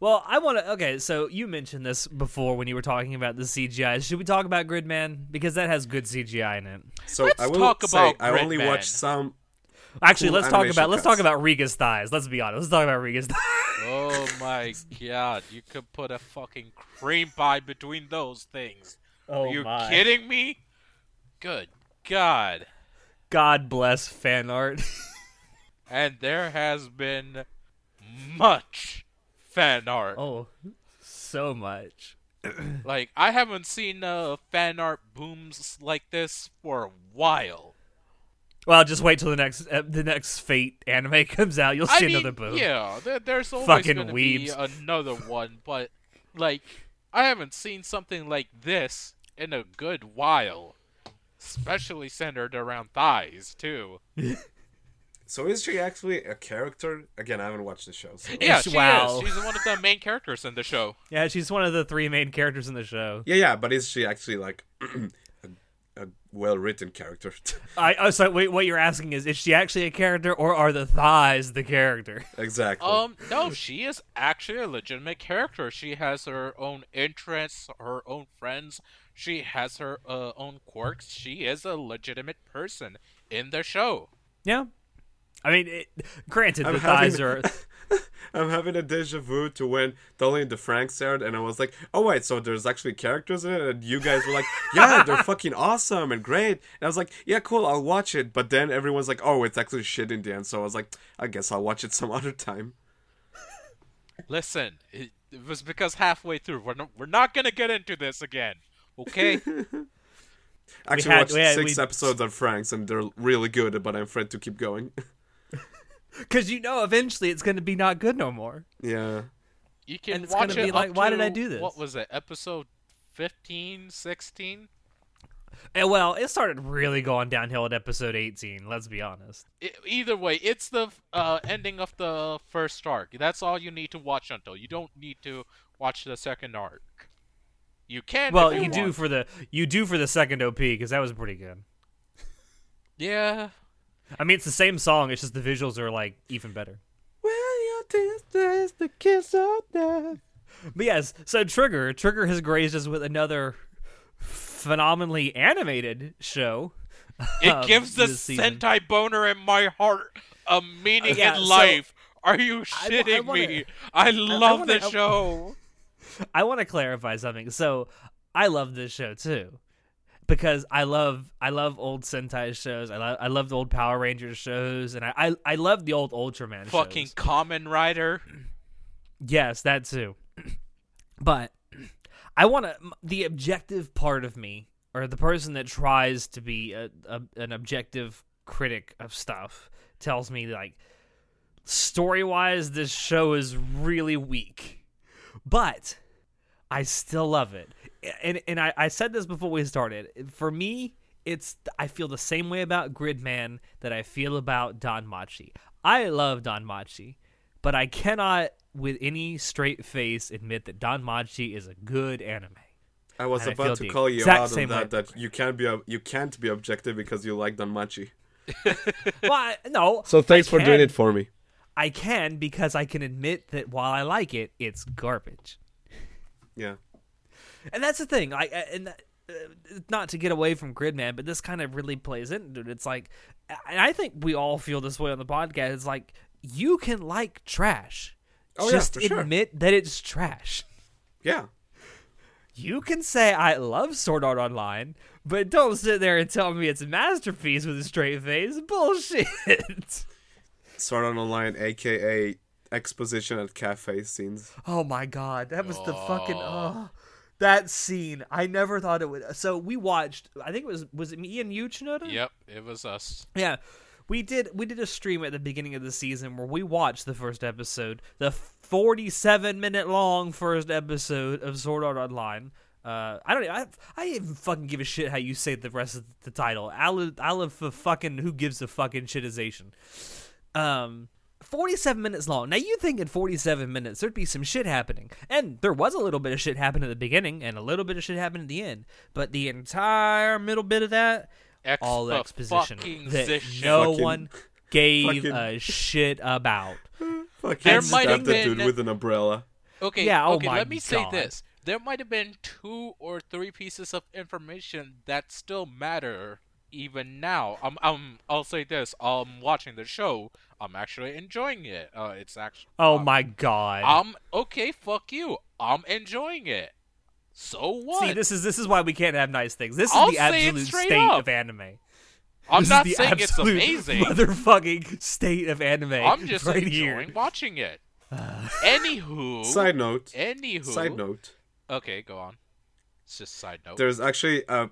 Well, I want to. Okay, so you mentioned this before when you were talking about the CGI. Should we talk about Gridman because that has good CGI in it? So Let's I will talk say about I only Gridman. watched some. Actually, Cool let's talk animation about let's talk about Rikka's thighs. Let's be honest. Let's talk about Rikka's thighs. Oh my *laughs* god, you could put a fucking cream pie between those things. Oh Are you my! kidding me? Good god. God bless fan art. *laughs* And there has been much fan art. oh, so much. *clears throat* Like I haven't seen uh, fan art booms like this for a while. Well, just wait till the next uh, the next Fate anime *laughs* comes out. You'll I see mean, another boom. yeah, there, there's always Fucking gonna be another one, but like I haven't seen something like this in a good while, especially centered around thighs too. *laughs* So is she actually a character? Again, I haven't watched the show. So. Yeah, she wow. is. She's one of the main characters in the show. *laughs* Yeah, she's one of the three main characters in the show. Yeah, yeah, but is she actually like *clears throat* a, a well-written character? *laughs* I oh, so wait, what you're asking is, is she actually a character, or are the thighs the character? exactly. Um, no, she is actually a legitimate character. She has her own interests, her own friends. She has her uh, own quirks. She is a legitimate person in the show. Yeah, I mean, it, granted, I'm the thighs having- are. *laughs* I'm having a deja vu to when Darling in the Franxx aired, and I was like, "Oh wait, so there's actually characters in it?" And you guys were like, *laughs* "Yeah, they're fucking awesome and great." And I was like, "Yeah, cool, I'll watch it." But then everyone's like, "Oh, it's actually shit in the end." So I was like, "I guess I'll watch it some *laughs* other time." Listen, it, it was because halfway through, we're not, we're not gonna get into this again, okay? *laughs* I actually had- watched we had- six we- episodes of Franxx, and they're really good. But I'm afraid to keep going. *laughs* Because you know, eventually it's going to be not good no more. yeah. You can And it's watch gonna it be like, up why did I do this? What was it? Episode 15, 16? And well, it started really going downhill at episode 18. Let's be honest. I either way, it's the uh, ending of the first arc. That's all you need to watch until. You don't need to watch the second arc. You can. Well, if you do for the you do for the second OP because that was pretty good. Yeah. I mean, it's the same song. It's just the visuals are like even better. Well, your distance, the kiss of death. But yes, so Trigger Trigger has grazed us with another phenomenally animated show. It um, gives the this. Sentai boner in my heart a meaning Yeah, in so- life. Are you I I shitting wanna- me? I love wanna- the I- show. *laughs* I want to clarify something. So I love this show too, because I love I love old Sentai shows. I love I love the old Power Rangers shows, and I I, I love the old Ultraman Fucking shows. Kamen Rider. Yes, that too. *clears throat* But I want to the objective part of me, or the person that tries to be a, a, an objective critic of stuff, tells me like story wise, this show is really weak, but I still love it. And and I, I said this before we started. For me, it's I feel the same way about Gridman that I feel about Danmachi. I love Danmachi, but I cannot with any straight face admit that Danmachi is a good anime. I was And I about to the call you exact out on that. That you can't be you can't be objective because you like Danmachi. *laughs* well, I, no. So thanks I for can- doing it for me. I can because I can admit that while I like it, it's garbage. Yeah. And that's the thing. I and that, uh, not to get away from Gridman, but this kind of really plays into it. It's like, and I think we all feel this way on the podcast. It's like you can like trash, Oh, yeah, just sure. admit that it's trash. Yeah. You can say I love Sword Art Online, but don't sit there and tell me it's a masterpiece with a straight face. Bullshit. Sword Art Online, aka exposition at cafe scenes. Oh my god, that was the fucking oh, that scene. I never thought it would. So we watched. I think it was was it me and you, Shinoda? Yep, it was us. Yeah. We did we did a stream at the beginning of the season where we watched the first episode, the 47 minute long first episode of Sword Art Online. Uh, I don't I I even fucking give a shit how you say the rest of the title. I live I live for fucking who gives a fucking shitization. Um 47 minutes long. Now you'd think in 47 minutes there'd be some shit happening. And there was a little bit of shit happening at the beginning and a little bit of shit happening at the end. But the entire middle bit of that all exposition that zition. no Fucking- one gave fucking- a shit about. *laughs* Fucking There might have the dude been- with an umbrella. Okay, Yeah, oh okay, my let me say this. There might have been two or three pieces of information that still matter even now. I'm I'm I'll say this. I'm watching the show. I'm actually enjoying it. Uh it's actually Oh uh, my god. I'm okay, fuck you. I'm enjoying it. So what? See, this is this is why we can't have nice things. This is I'll the absolute state up. of anime. I'm This is not the saying it's amazing. Motherfucking state of anime. I'm just right enjoying here. watching it. *sighs* Anywho, Side note. anywho, Side note. Okay, go on. It's just side note. There's actually a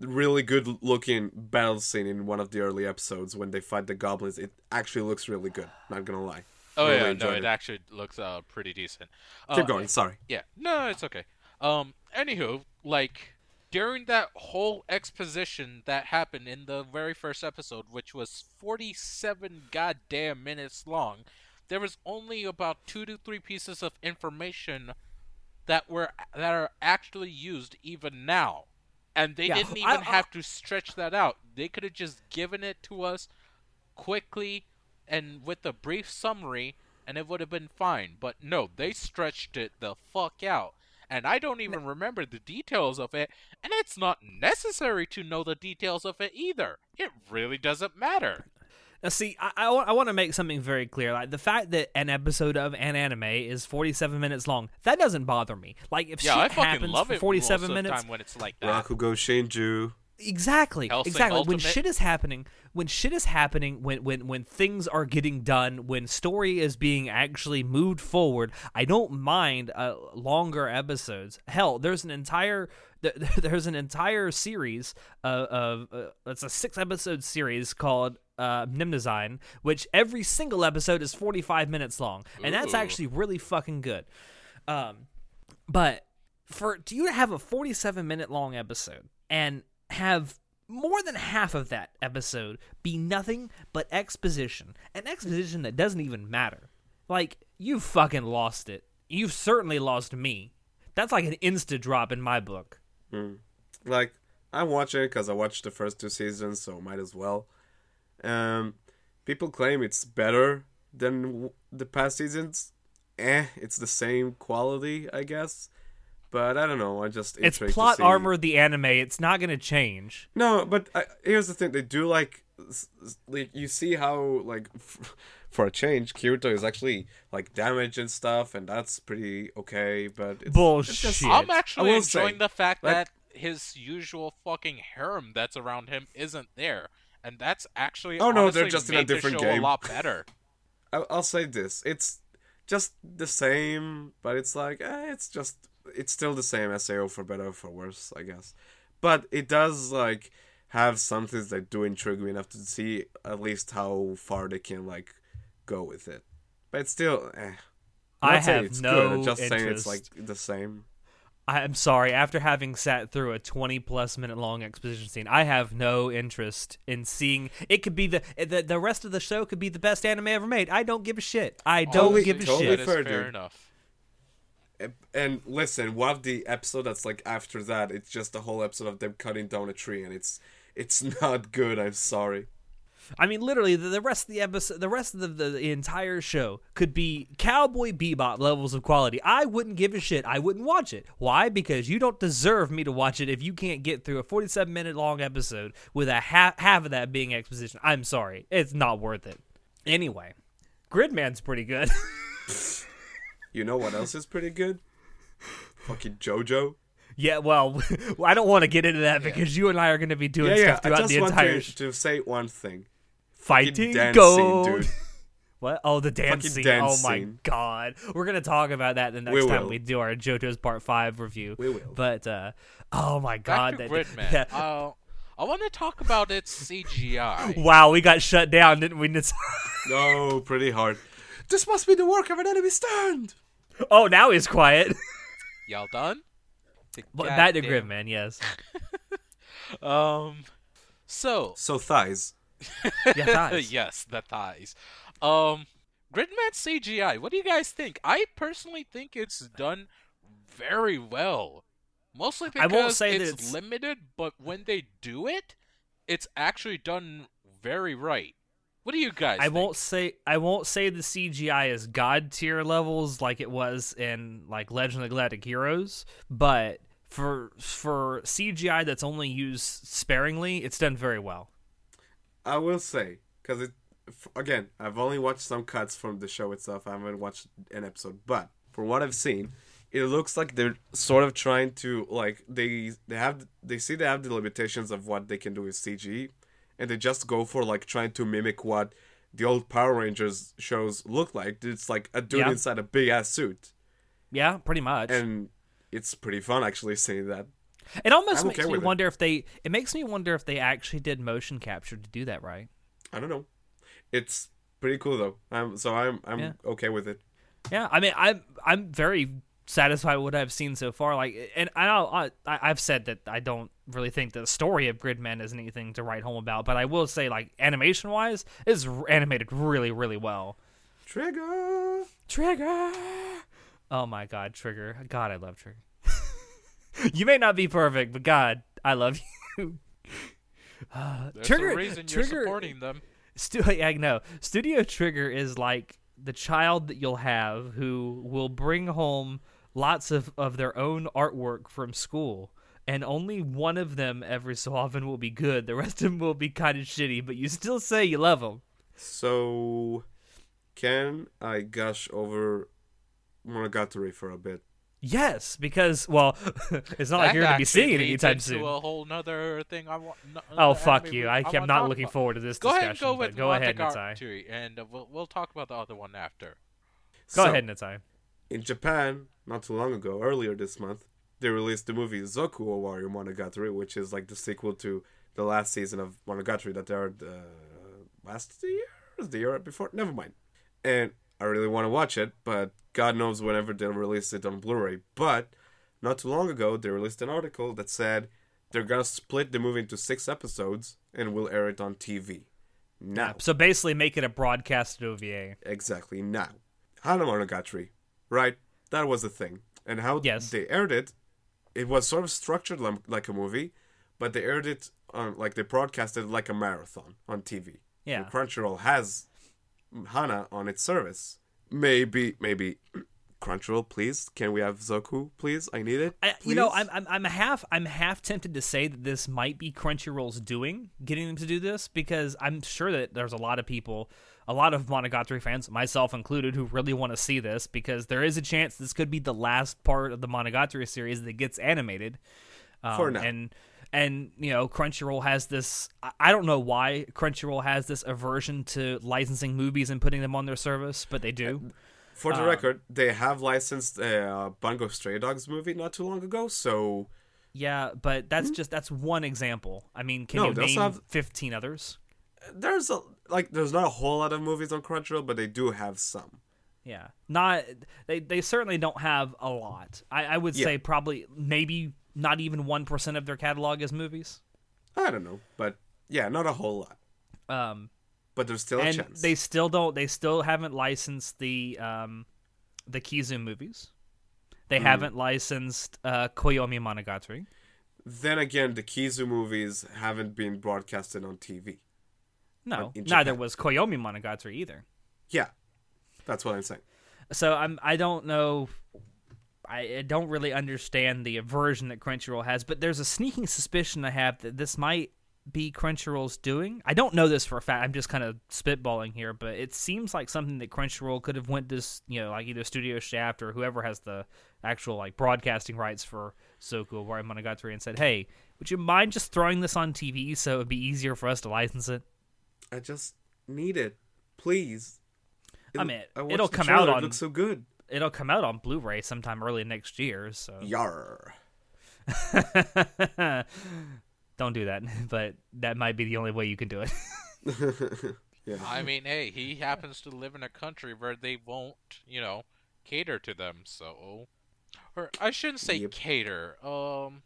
really good looking battle scene in one of the early episodes when they fight the goblins. It actually looks really good. Not gonna lie. Oh really yeah, no, it it. actually looks uh pretty decent. Uh, Keep going. Sorry. Yeah, no, it's okay. Um, anywho, like during that whole exposition that happened in the very first episode, which was forty-seven goddamn minutes long, there was only about two to three pieces of information that were that are actually used even now, and they Yeah, didn't I- even I- have to stretch that out. They could have just given it to us quickly and with a brief summary and it would have been fine. But no, they stretched it the fuck out. And I don't even remember the details of it, and it's not necessary to know the details of it either. It really doesn't matter. Now, see, I, I, I want to make something very clear. Like the fact that an episode of an anime is 47 minutes long, that doesn't bother me. Like if Yeah, I shit fucking happens love for it 47 most of the minutes, time when it's like that. Rakugo Shinju. exactly, Hellsing exactly. When shit is happening, when shit is happening, when when when things are getting done, when story is being actually moved forward, I don't mind uh, longer episodes. Hell, there's an entire *laughs* there's an entire series of, of uh, it's a six episode series called uh, Nimdesign, which every single episode is 45 minutes long, and that's Ooh. actually really fucking good. Um, but for do you to have a 47 minute long episode and have more than half of that episode be nothing but exposition, an exposition that doesn't even matter. Like you fucking lost it. You've certainly lost me. That's like an insta drop in my book. Like I'm watching it because I watched the first two seasons, so might as well. Um, people claim it's better than w- the past seasons. Eh, it's the same quality, I guess. But I don't know. I just It's intrigued to plot see- armor the anime. It's not going to change. No, but I, here's the thing: they do like, s- s- like you see how like, *laughs* f- for a change, Kirito is actually like damaged and stuff, and that's pretty okay. But it's, Bullshit. It's just, I'm actually enjoying say, the fact like- that his usual fucking harem that's around him isn't there. And that's actually Oh, no, they're just in a different game. a lot better. *laughs* I, I'll say this: it's just the same, but it's like eh, it's just it's still the same SAO for better or for worse, I guess. But it does like have some things that do intrigue me enough to see at least how far they can like go with it. But it's still, eh. I'm I not saying have it's no good. I'm just saying it's like the same. I'm sorry. After having sat through a 20 plus minute long exposition scene, I have no interest in seeing. It could be the the, the rest of the show could be the best anime ever made. I don't give a shit. I don't Totally- give a totally shit. That is fair, fair dude. enough. And listen, one of the episode that's like after that, it's just a whole episode of them cutting down a tree, and it's it's *laughs* not good. I'm sorry. I mean, literally, the, the rest of the episode, the rest of the, the, the entire show could be Cowboy Bebop levels of quality. I wouldn't give a shit. I wouldn't watch it. Why? Because you don't deserve me to watch it if you can't get through a 47 minute long episode with a half half of that being exposition. I'm sorry, it's not worth it. Anyway, Gridman's pretty good. *laughs* You know what else is pretty good? Fucking JoJo. yeah, well, *laughs* I don't want to get into that because you and I are going to be doing Yeah, yeah. stuff I throughout just the want entire to, sh- to say one thing. Fighting dance gold. scene, dude. *laughs* What? Oh, the dance Fucking scene. dance oh my scene. god. We're gonna talk about that the next We time will. we do our JoJo's Part Five review. We will. But uh, oh my god, Back to that Gridman. *laughs* yeah. Uh, I want to talk about its CGI. *laughs* Wow, we got shut down, didn't we? No, pretty hard. This must be the work of an enemy stand. oh, now he's quiet. Y'all done? That the but back to Gridman, yes. Um, so So thighs. *laughs* Yeah, thighs. yes, the thighs. Um, Gridman CGI. What do you guys think? I personally think it's done very well. Mostly I because won't say it's, it's- limited, but when they do it, it's actually done very right. What do you guys? I think? won't say I won't say the CGI is god tier levels like it was in like Legend of the Galactic Heroes, but for for CGI that's only used sparingly, it's done very well. I will say because it again, I've only watched some cuts from the show itself. I haven't watched an episode, but from what I've seen, it looks like they're sort of trying to like they they have they see they have the limitations of what they can do with CG, and they just go for like trying to mimic what the old Power Rangers shows look like. It's like a dude Yeah. inside a big ass suit, Yeah, pretty much. and it's pretty fun actually seeing that. It almost I'm makes okay me with it. wonder if they it makes me wonder if they actually did motion capture to do that right. I don't know. It's pretty cool though. I'm so I'm I'm Yeah. okay with it. Yeah, I mean, I'm I'm very satisfied with what I've seen so far. Like, and I know I, I I've said that I don't really think the story of Gridman is anything to write home about, but I will say, like, animation wise, is animated really, really well. Trigger. Trigger. Oh my God, Trigger! God, I love Trigger. *laughs* you may not be perfect, but God, I love you. *laughs* Uh, There's Trigger, a reason you're Trigger, supporting them. Stu- *laughs* yeah, no. Studio Trigger is like the child that you'll have who will bring home lots of, of their own artwork from school. And only one of them every so often will be good. The rest of them will be kind of shitty, but you still say you love them. So, can I gush over Monogatari for a bit? Yes, because, well, *laughs* it's not like you're going to be seeing it anytime into soon. A whole nother thing I want. no- Oh, fuck you. we- I, am not looking about. forward to this Go discussion. ahead go but with go ahead, Natai. Monogatari, and uh, we'll we'll talk about the other one after. Go So, ahead, Natai. In Japan, not too long ago, earlier this month, they released the movie Zoku Owarimonogatari, which is like the sequel to the last season of Monogatari that aired uh, last year, Was the year before. Never mind. And I really want to watch it, but God knows whenever they'll release it on Blu-ray. But not too long ago, they released an article that said they're gonna split the movie into six episodes and will air it on TV. Now, So basically, make it a broadcasted OVA. exactly now. Hana Monogatari, right? That was the thing. And how Yes. they aired it, it was sort of structured like a movie, but they aired it on like they broadcasted like a marathon on TV. Yeah. And Crunchyroll has Hana on its service. Maybe, maybe Crunchyroll, please. Can we have Zoku, please? I need it. I, you know. I'm, I'm I'm half I'm half tempted to say that this might be Crunchyroll's doing, getting them to do this, because I'm sure that there's a lot of people, a lot of Monogatari fans, myself included, who really want to see this because there is a chance this could be the last part of the Monogatari series that gets animated. Um, For now. and and you know, Crunchyroll has this. I- don't know why Crunchyroll has this aversion to licensing movies and putting them on their service, but they do. For the um, record, they have licensed uh, Bungo Stray Dogs movie not too long ago, so Yeah, but that's just that's one example. I mean, can? No, you name have- fifteen others? there's a like there's not a whole lot of movies on Crunchyroll, but they do have some. Yeah, not they. They certainly don't have a lot. I, I would Yeah. say probably maybe not even one percent of their catalog is movies. I don't know, but yeah, not a whole lot. Um, But there's still a and chance. they still don't. They still haven't licensed the um, the Kizu movies. They Hmm. haven't licensed uh, Koyomi Monogatari. Then again, the Kizu movies haven't been broadcasted on TV. No, neither was Koyomi Monogatari either. Yeah, that's what I'm saying. So I'm I don't know I I don't really understand the aversion that Crunchyroll has, but there's a sneaking suspicion I have that this might be Crunchyroll's doing. I don't know this for a fact. I'm just kind of spitballing here, but it seems like something that Crunchyroll could have went to, s- you know, like either Studio Shaft or whoever has the actual like broadcasting rights for Zoku Owarimonogatari and said, "Hey, would you mind just throwing this on TV so it'd be easier for us to license it?" I just need it, please. I mean, watched it'll come trailer, out on. It looks so good. It'll come out on Blu-ray sometime early next year, so Yar. *laughs* Don't do that, *laughs* but that might be the only way you can do it. *laughs* yeah. I mean, hey, he happens to live in a country where they won't, you know, cater to them. So, or I shouldn't say Yep. cater. Um,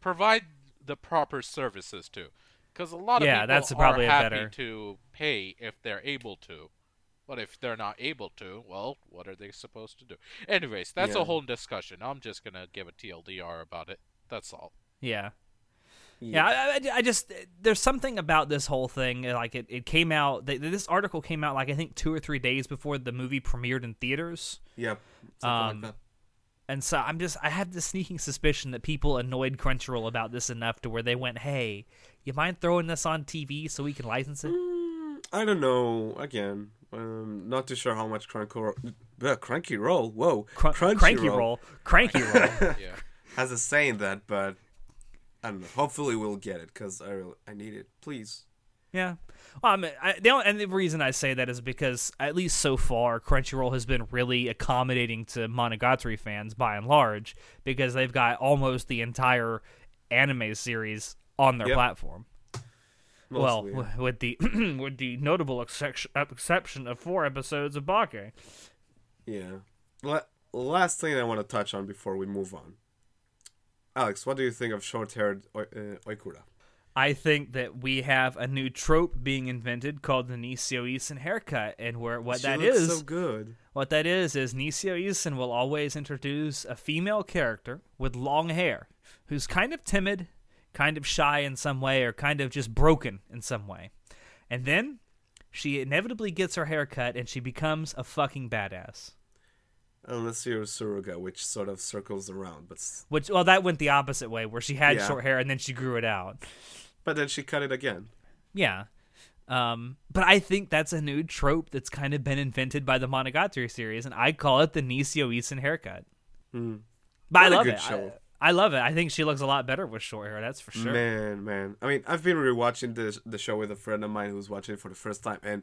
provide the proper services to, because a lot of Yeah, people that's are probably a happy better- to pay if they're able to. But if they're not able to, well, what are they supposed to do? Anyways, that's Yeah. a whole discussion. I'm just gonna give a TLDR about it. That's all. yeah. Yeah, I, I, I just there's something about this whole thing. Like it, it came out. th this article came out like I think two or three days before the movie premiered in theaters. Yep. Um, like that. And so I'm just I have this sneaking suspicion that people annoyed Crunchyroll about this enough to where they went, "Hey, you mind throwing this on TV so we can license it?" Mm, I don't know. Again, um, not too sure how much Cranky Roll. Uh, Cranky Roll. Whoa. Cr- Crunchyroll cranky roll, cranky roll. *laughs* Yeah. has a saying that, but I don't know. Hopefully, we'll get it because I really, I need it. Please. Yeah. Well, I mean, I, the only, and the reason I say that is because at least so far, Crunchyroll has been really accommodating to Monogatari fans by and large because they've got almost the entire anime series on their Yep. platform. Mostly, well, yeah. with the *clears throat* with the notable exception, exception of four episodes of Bake. Yeah. La- last thing I want to touch on before we move on. Alex, what do you think of short-haired Oi- uh, Oikura? I think that we have a new trope being invented called the Nisio Isin haircut, and where what She that is so good. What that is is Nisio Isin will always introduce a female character with long hair who's kind of timid, kind of shy in some way, or kind of just broken in some way. And then she inevitably gets her hair cut and she becomes a fucking badass. Unless you're Suruga, which sort of circles around, but Which well that went the opposite way where she had Yeah. short hair and then she grew it out. but then she cut it again. Yeah. Um, but I think that's a new trope that's kind of been invented by the Monogatari series, and I call it the Nisio Isin haircut. Hmm. But I What a love good it. show. I, I love it. I think she looks a lot better with short hair. That's for sure. Man, man. I mean, I've been rewatching the the show with a friend of mine who's watching it for the first time, and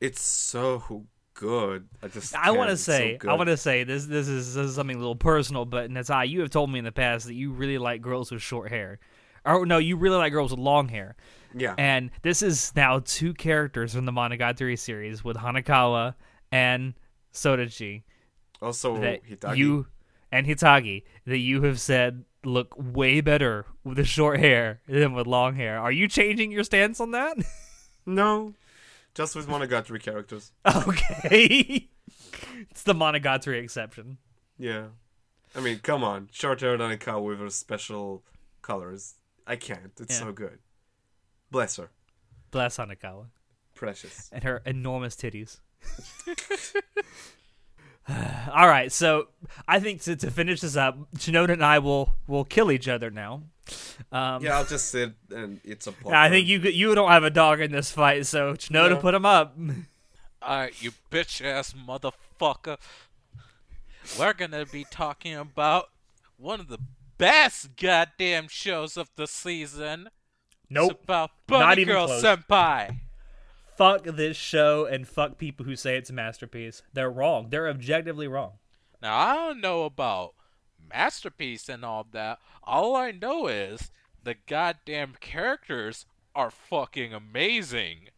it's so good. I just I want to It's so say, I want to say this. This is, this is something a little personal, but Natai, you have told me in the past that you really like girls with short hair. Or no, you really like girls with long hair. Yeah. And this is now two characters from the Monogatari series with Hanekawa and Sodachi also, that Oh, Hitagi. you and Hitagi that you have said look way better with the short hair than with long hair. Are you changing your stance on that? *laughs* No, just with Monogatari characters. okay. *laughs* it's the Monogatari exception. Yeah. I mean, come on. Short hair on a cow with her special colors. I can't. It's Yeah. so good. Bless her. Bless Hanekawa. Precious. and her enormous titties. *laughs* *sighs* All right, so I think to, to finish this up, Shinoda and I will will kill each other now. Um, Yeah, I'll just sit and it's a *laughs* I think you you don't have a dog in this fight, so Shinoda No. put him up. *laughs* Alright, you bitch ass motherfucker. We're gonna be talking about one of the best goddamn shows of the season. It's about Bunny Not even Girl close. Senpai. Fuck this show and fuck people who say it's a masterpiece. They're wrong. They're objectively wrong. Now I don't know about masterpiece and all that. All I know is the goddamn characters are fucking amazing.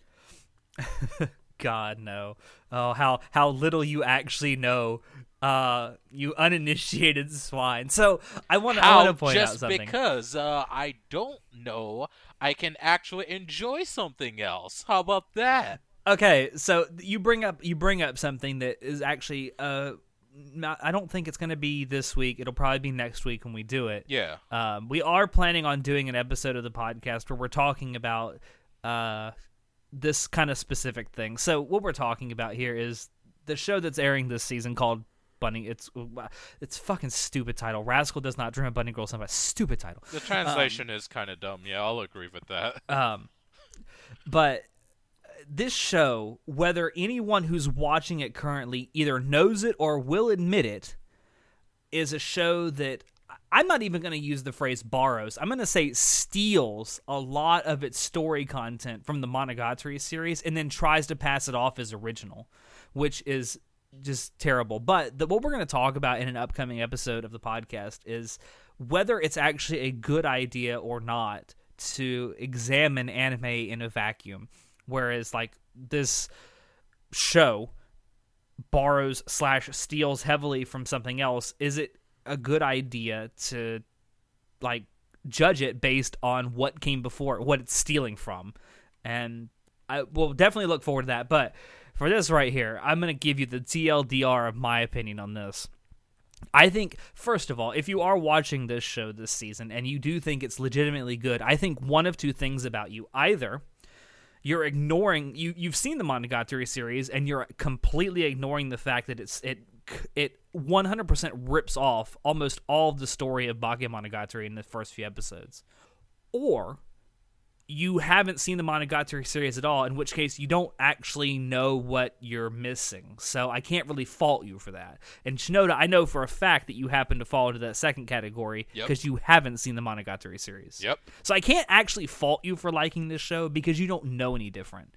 *laughs* God no. Oh how how little you actually know. Uh, you uninitiated swine. So I want to point out just because uh, I don't know, I can actually enjoy something else. How about that? Okay, so you bring up you bring up something that is actually uh not I don't think it's going to be this week. It'll probably be next week when we do it. Yeah. Um we are planning on doing an episode of the podcast where we're talking about uh this kind of specific thing. So what we're talking about here is the show that's airing this season called Bunny. It's it's fucking stupid title. Rascal does not dream of Bunny Girl. Something stupid title. The translation is kind of dumb. Yeah, I'll agree with that. *laughs* Um, but this show, whether anyone who's watching it currently either knows it or will admit it, is a show that I'm not even going to use the phrase borrows. I'm going to say steals a lot of its story content from the Monogatari series and then tries to pass it off as original, which is just terrible. But the, what we're going to talk about in an upcoming episode of the podcast is whether it's actually a good idea or not to examine anime in a vacuum. Whereas, like, this show borrows slash steals heavily from something else, is it a good idea to like judge it based on what came before, what it's stealing from? And I will definitely look forward to that. But for this right here, I'm gonna give you the TLDR of my opinion on this. I think, first of all, if you are watching this show this season and you do think it's legitimately good, I think one of two things about you. Either you're ignoring you you've seen the Monogatari series and you're completely ignoring the fact that it's it it 100% rips off almost all of the story of Bakemonogatari in the first few episodes. Or you haven't seen the Monogatari series at all, in which case you don't actually know what you're missing. So I can't really fault you for that. And Shinoda, I know for a fact that you happen to fall into that second category Yep. because you haven't seen the Monogatari series. Yep. So I can't actually fault you for liking this show because you don't know any different.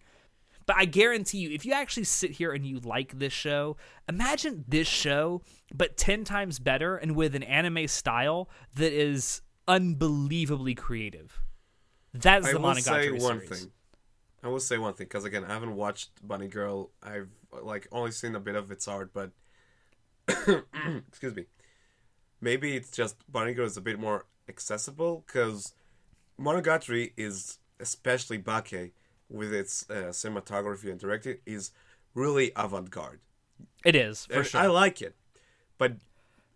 But I guarantee you, if you actually sit here and you like this show, imagine this show, but 10 times better and with an anime style that is unbelievably creative. That's I the will Monogatari say one series. thing. I will say one thing because again, I haven't watched Bunny Girl. I've like only seen a bit of its art, but *coughs* excuse me. Maybe it's just Bunny Girl is a bit more accessible because Monogatari is especially Bake with its uh, cinematography and directing is really avant-garde. It is, for sure. I like it, but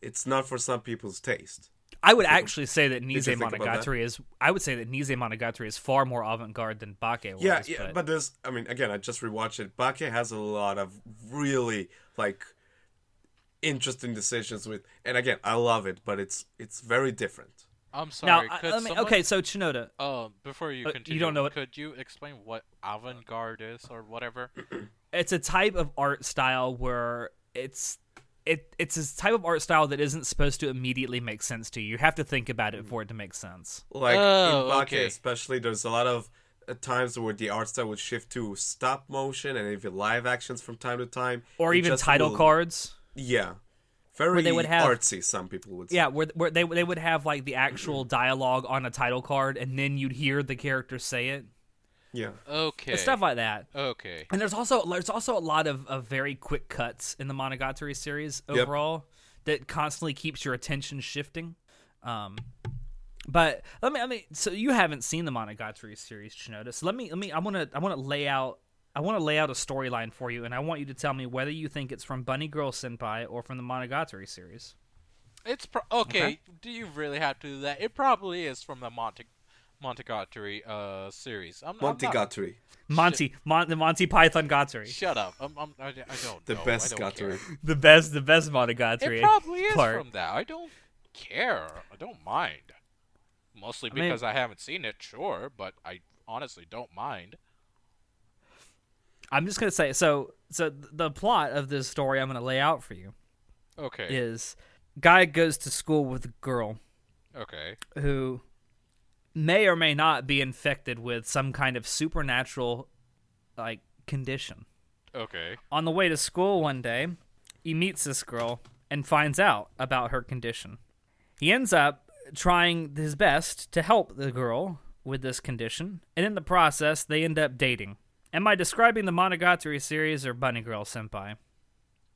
it's not for some people's taste. I would actually say that you Nise think about that? Monogatari is. I would say that Nise Monogatari is far more avant-garde than Bake was. Yeah, yeah, but, but there's. I mean, again, I just rewatched it. Bake has a lot of really like interesting decisions with, and again, I love it, but it's it's very different. I'm now, sorry. I- could let me- someone- okay, so Shinoda, Uh, before you Uh, you don't know it- Could you explain what avant-garde is or whatever? *clears throat* it's a type of art style where it's it it's a type of art style that isn't supposed to immediately make sense to you. You have to think about it for it to make sense. Like Oh, in Bake, okay. especially, there's a lot of uh, times where the art style would shift to stop motion and even live actions from time to time, Or It even title will- cards. Yeah, very they would have- artsy. Some people would say. Yeah, where, where they they would have like the actual dialogue on a title card, and then you'd hear the character say it. Yeah. Okay. Stuff like that. okay. And there's also there's also a lot of, of very quick cuts in the Monogatari series Yep. overall that constantly keeps your attention shifting. Um, but let me let me so you haven't seen the Monogatari series, Shinoda. So let me let me I want to I want to lay out I want to lay out a storyline for you, and I want you to tell me whether you think it's from Bunny Girl Senpai or from the Monogatari series. It's pro- okay, Okay. Do you really have to do that? It probably is from the Monte Montegatari uh series. I'm, I'm not- Montegatari, Monty, Mon- the Monty Python Gatari, Shut up. I'm, I'm, I, I don't the know. best I don't care. The best the best Monty Monogatari. It probably is part. from that. I don't care. I don't mind. Mostly I mean- because I haven't seen it, sure, but I honestly don't mind. I'm just gonna say so. So the plot of this story I'm gonna lay out for you Okay. is guy goes to school with a girl Okay. who may or may not be infected with some kind of supernatural like condition. Okay. On the way to school one day, he meets this girl and finds out about her condition. He ends up trying his best to help the girl with this condition, and in the process, they end up dating. Am I describing the Monogatari series or Bunny Girl Senpai?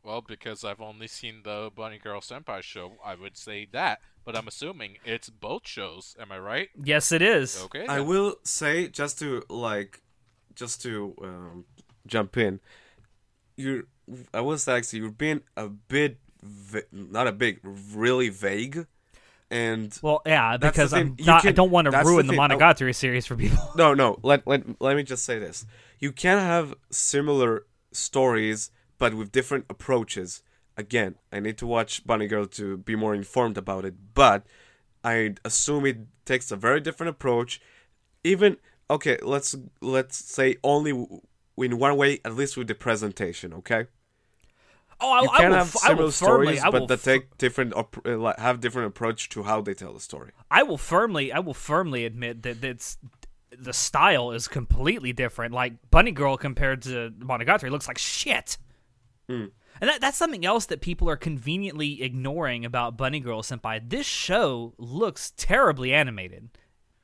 Well, because I've only seen the Bunny Girl Senpai show, I would say that. But I'm assuming it's both shows. Am I right? Yes, it is. Okay. I then. will say just to like, just to um, jump in. You're, I will say actually you're being a bit, va- not a big, really vague, and Well, yeah, because I'm thing. You not, I don't want to that's the ruin the, thing. I- Monogatari series for people. no, no. Let let let me just say this: you can have similar stories, but with different approaches. Again, I need to watch Bunny Girl to be more informed about it, but I assume it takes a very different approach. Even okay, let's let's say only w- in one way, at least with the presentation. Okay, Oh, I, you I can will, have I will similar firmly, stories, but that fir- take different uh, have different approach to how they tell the story. I will firmly, I will firmly admit that it's the style is completely different. Like Bunny Girl compared to Monogatari looks like shit. Hmm. And that, that's something else that people are conveniently ignoring about Bunny Girl Senpai. This show looks terribly animated.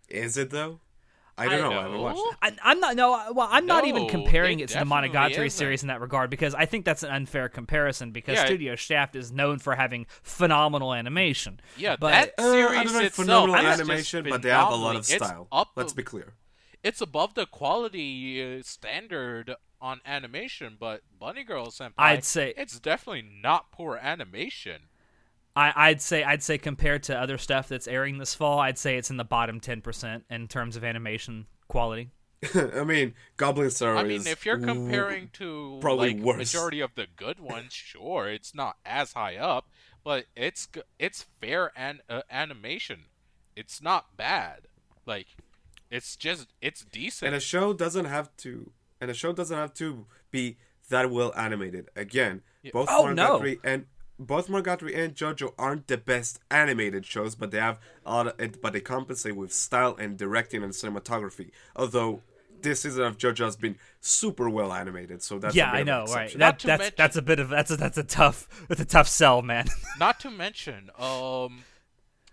Is it though? I don't I know. I haven't watched it. I, I'm not no. Well, I'm not even comparing it it, to the Monogatari isn't. series in that regard because I think that's an unfair comparison because Yeah, it- Studio Shaft is known for having phenomenal animation. Yeah, but that Uh, series I don't know if itself phenomenal animation, but they have a lot of style. up- Let's be clear. It's above the quality uh, standard on animation, but Bunny Girl Senpai, I'd say- it's definitely not poor animation. I, I'd say I'd say compared to other stuff that's airing this fall, I'd say it's in the bottom ten percent in terms of animation quality. *laughs* I mean, Goblin Slayer I mean, if you're comparing to probably like worse. majority of the good ones, sure, it's not as high up, but it's it's fair and uh, animation. It's not bad. Like, it's just it's decent. and a show doesn't have to, and the show doesn't have to be that well animated. Again, both Oh, no. Monogatari and both Monogatari and JoJo aren't the best animated shows, but they have a lot of, but they compensate with style and directing and cinematography. Although this season of JoJo has been super well animated, so that's yeah, bit I of know, right? That, that's mention- that's a bit of that's a that's a tough that's a tough sell, man. *laughs* Not to mention, um,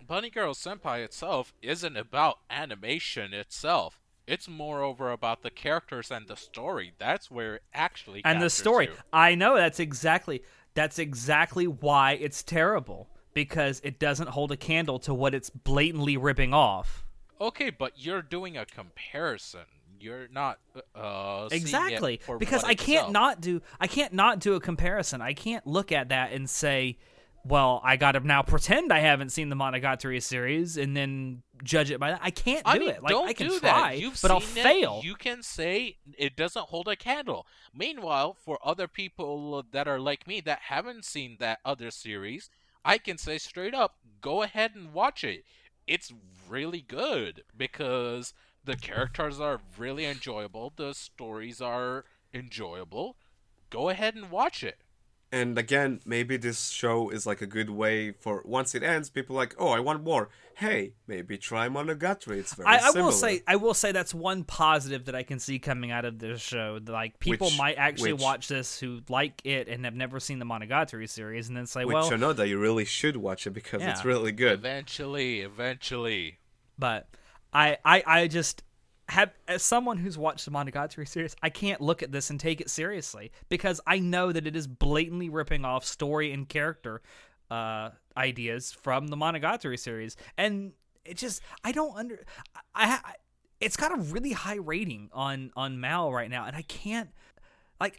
Bunny Girl Senpai itself isn't about animation itself. It's moreover about the characters and the story. That's where it actually and the story. you. I know that's exactly that's exactly why it's terrible because it doesn't hold a candle to what it's blatantly ripping off. Okay, but you're doing a comparison. You're not uh Exactly. Because I can't itself. not do I can't not do a comparison. I can't look at that and say, well, I got to now pretend I haven't seen the Monogatari series and then judge it by that. I can't do I mean, it. Like don't I can do try, that. You've but I'll it, fail. You can say it doesn't hold a candle. Meanwhile, for other people that are like me that haven't seen that other series, I can say straight up, go ahead and watch it. It's really good because the characters are really enjoyable, the stories are enjoyable. Go ahead and watch it. And again, maybe this show is like a good way for once it ends, people are like, oh, I want more. Hey, maybe try Monogatari. It's very I, I will similar. say I will say that's one positive that I can see coming out of this show. Like people Which- might actually which- watch this who like it and have never seen the Monogatari series, and then say, Which "Well, I know that you really should watch it because it's really good. Eventually, eventually. but I, I, I just have as someone who's watched the Monogatari series, I can't look at this and take it seriously because I know that it is blatantly ripping off story and character uh, ideas from the Monogatari series, and it just I don't under I, I it's got a really high rating on on Mal right now, and I can't like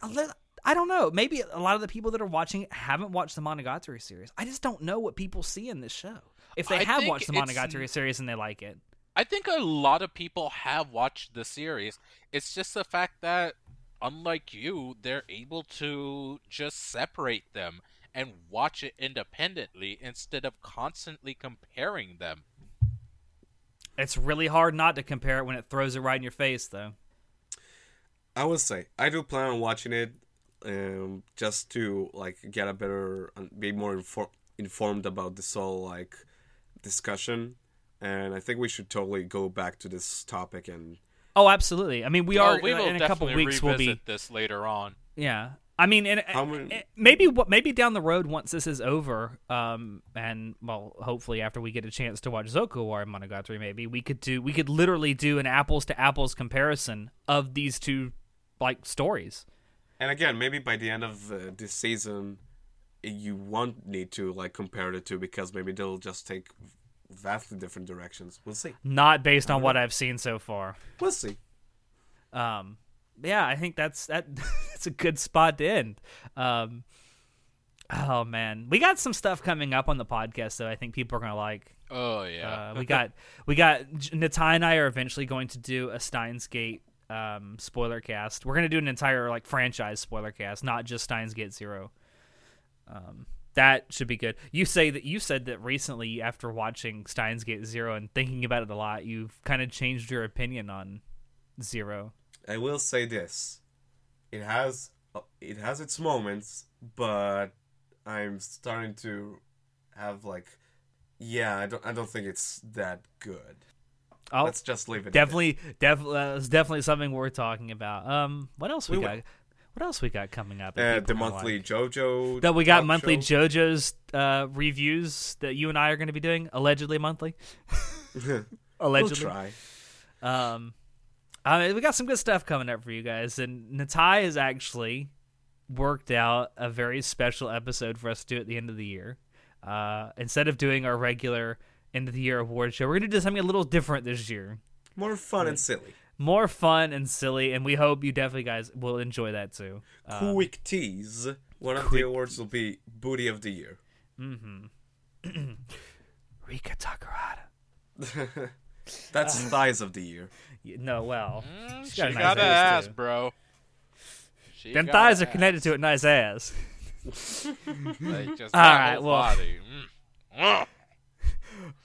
I don't know. Maybe a lot of the people that are watching it haven't watched the Monogatari series. I just don't know what people see in this show. If they I have watched the Monogatari series and they like it, I think a lot of people have watched the series. It's just the fact that, unlike you, they're able to just separate them and watch it independently instead of constantly comparing them. It's really hard not to compare it when it throws it right in your face, though. I would say I do plan on watching it, um, just to like get a better, be more infor- informed about this whole like discussion, and I think we should totally go back to this topic and Oh, absolutely. I mean, we Oh, are we will in a couple definitely weeks. We'll revisit be this later on. yeah. I mean, and, How many- maybe maybe down the road once this is over, um, and well, hopefully after we get a chance to watch Zoku Owarimonogatari, maybe we could do we could literally do an apples to apples comparison of these two like stories. and again maybe by the end of uh, this season, you won't need to like compare the two because maybe they'll just take vastly different directions. We'll see. Not based on what I've seen so far. We'll see. um yeah i think that's that *laughs* that's a good spot to end um oh man we got some stuff coming up on the podcast though i think people are gonna like Oh yeah. uh, we *laughs* got we got natai and i are eventually going to do a steins gate um spoiler cast we're gonna do an entire like franchise spoiler cast not just steins gate zero um that should be good. You say that you said that recently after watching Steins Gate Zero and thinking about it a lot, you've kind of changed your opinion on Zero. I will say this: it has it has its moments, but I'm starting to have like, yeah, I don't I don't think it's that good. Oh, Let's just leave it. definitely, definitely, uh, it's definitely something worth talking about. Um, what else we, We got? What else we got coming up? Uh, the monthly like? JoJo. that we got monthly show. JoJo's uh, reviews that you and I are going to be doing allegedly monthly. *laughs* *laughs* we'll allegedly, try. Um, I mean, we got some good stuff coming up for you guys, and Natai has actually worked out a very special episode for us to do at the end of the year. Uh, instead of doing our regular end of the year award show, we're gonna do something a little different this year, More fun and silly. More fun and silly, and we hope you definitely guys will enjoy that too. Um, Quick tease. One of quick the awards will be Booty of the Year. Mm-hmm. *clears throat* Rikka Takarada. *laughs* That's thighs of the year. Y- No, well, Mm, She's she got a got, nice a ass, ass, bro. She them got thighs a are connected to a nice ass. *laughs* ass. Like, just All that right, whole well- body. Mm.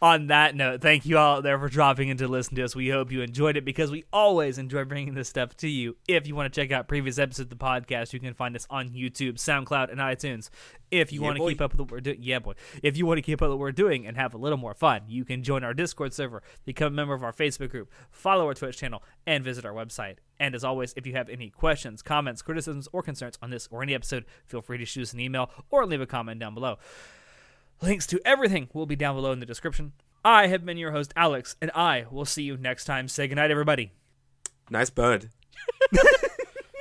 On that note, thank you all out there for dropping in to listen to us. We hope you enjoyed it because we always enjoy bringing this stuff to you. If you want to check out previous episodes of the podcast, you can find us on YouTube, SoundCloud, and iTunes. If you Yeah, want to boy. keep up with what we're doing, yeah, boy. If you want to keep up with what we're doing and have a little more fun, you can join our Discord server, become a member of our Facebook group, follow our Twitch channel, and visit our website. And as always, if you have any questions, comments, criticisms, or concerns on this or any episode, feel free to shoot us an email or leave a comment down below. Links to everything will be down below in the description. I have been your host, Alex, and I will see you next time. Say goodnight, everybody. Nice bird. *laughs* *laughs*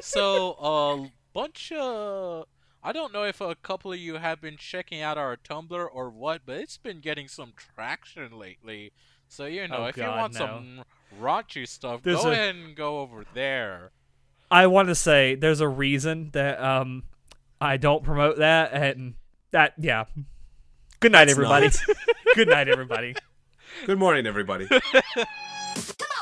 So a bunch of I don't know if a couple of you have been checking out our Tumblr or what, but it's been getting some traction lately. So you know, Oh, if you want no. some raunchy stuff, There's go a- ahead and go over there. I want to say there's a reason that um I don't promote that, and that yeah. Good night, That's everybody. Good night, everybody. *laughs* Good morning, everybody. *laughs*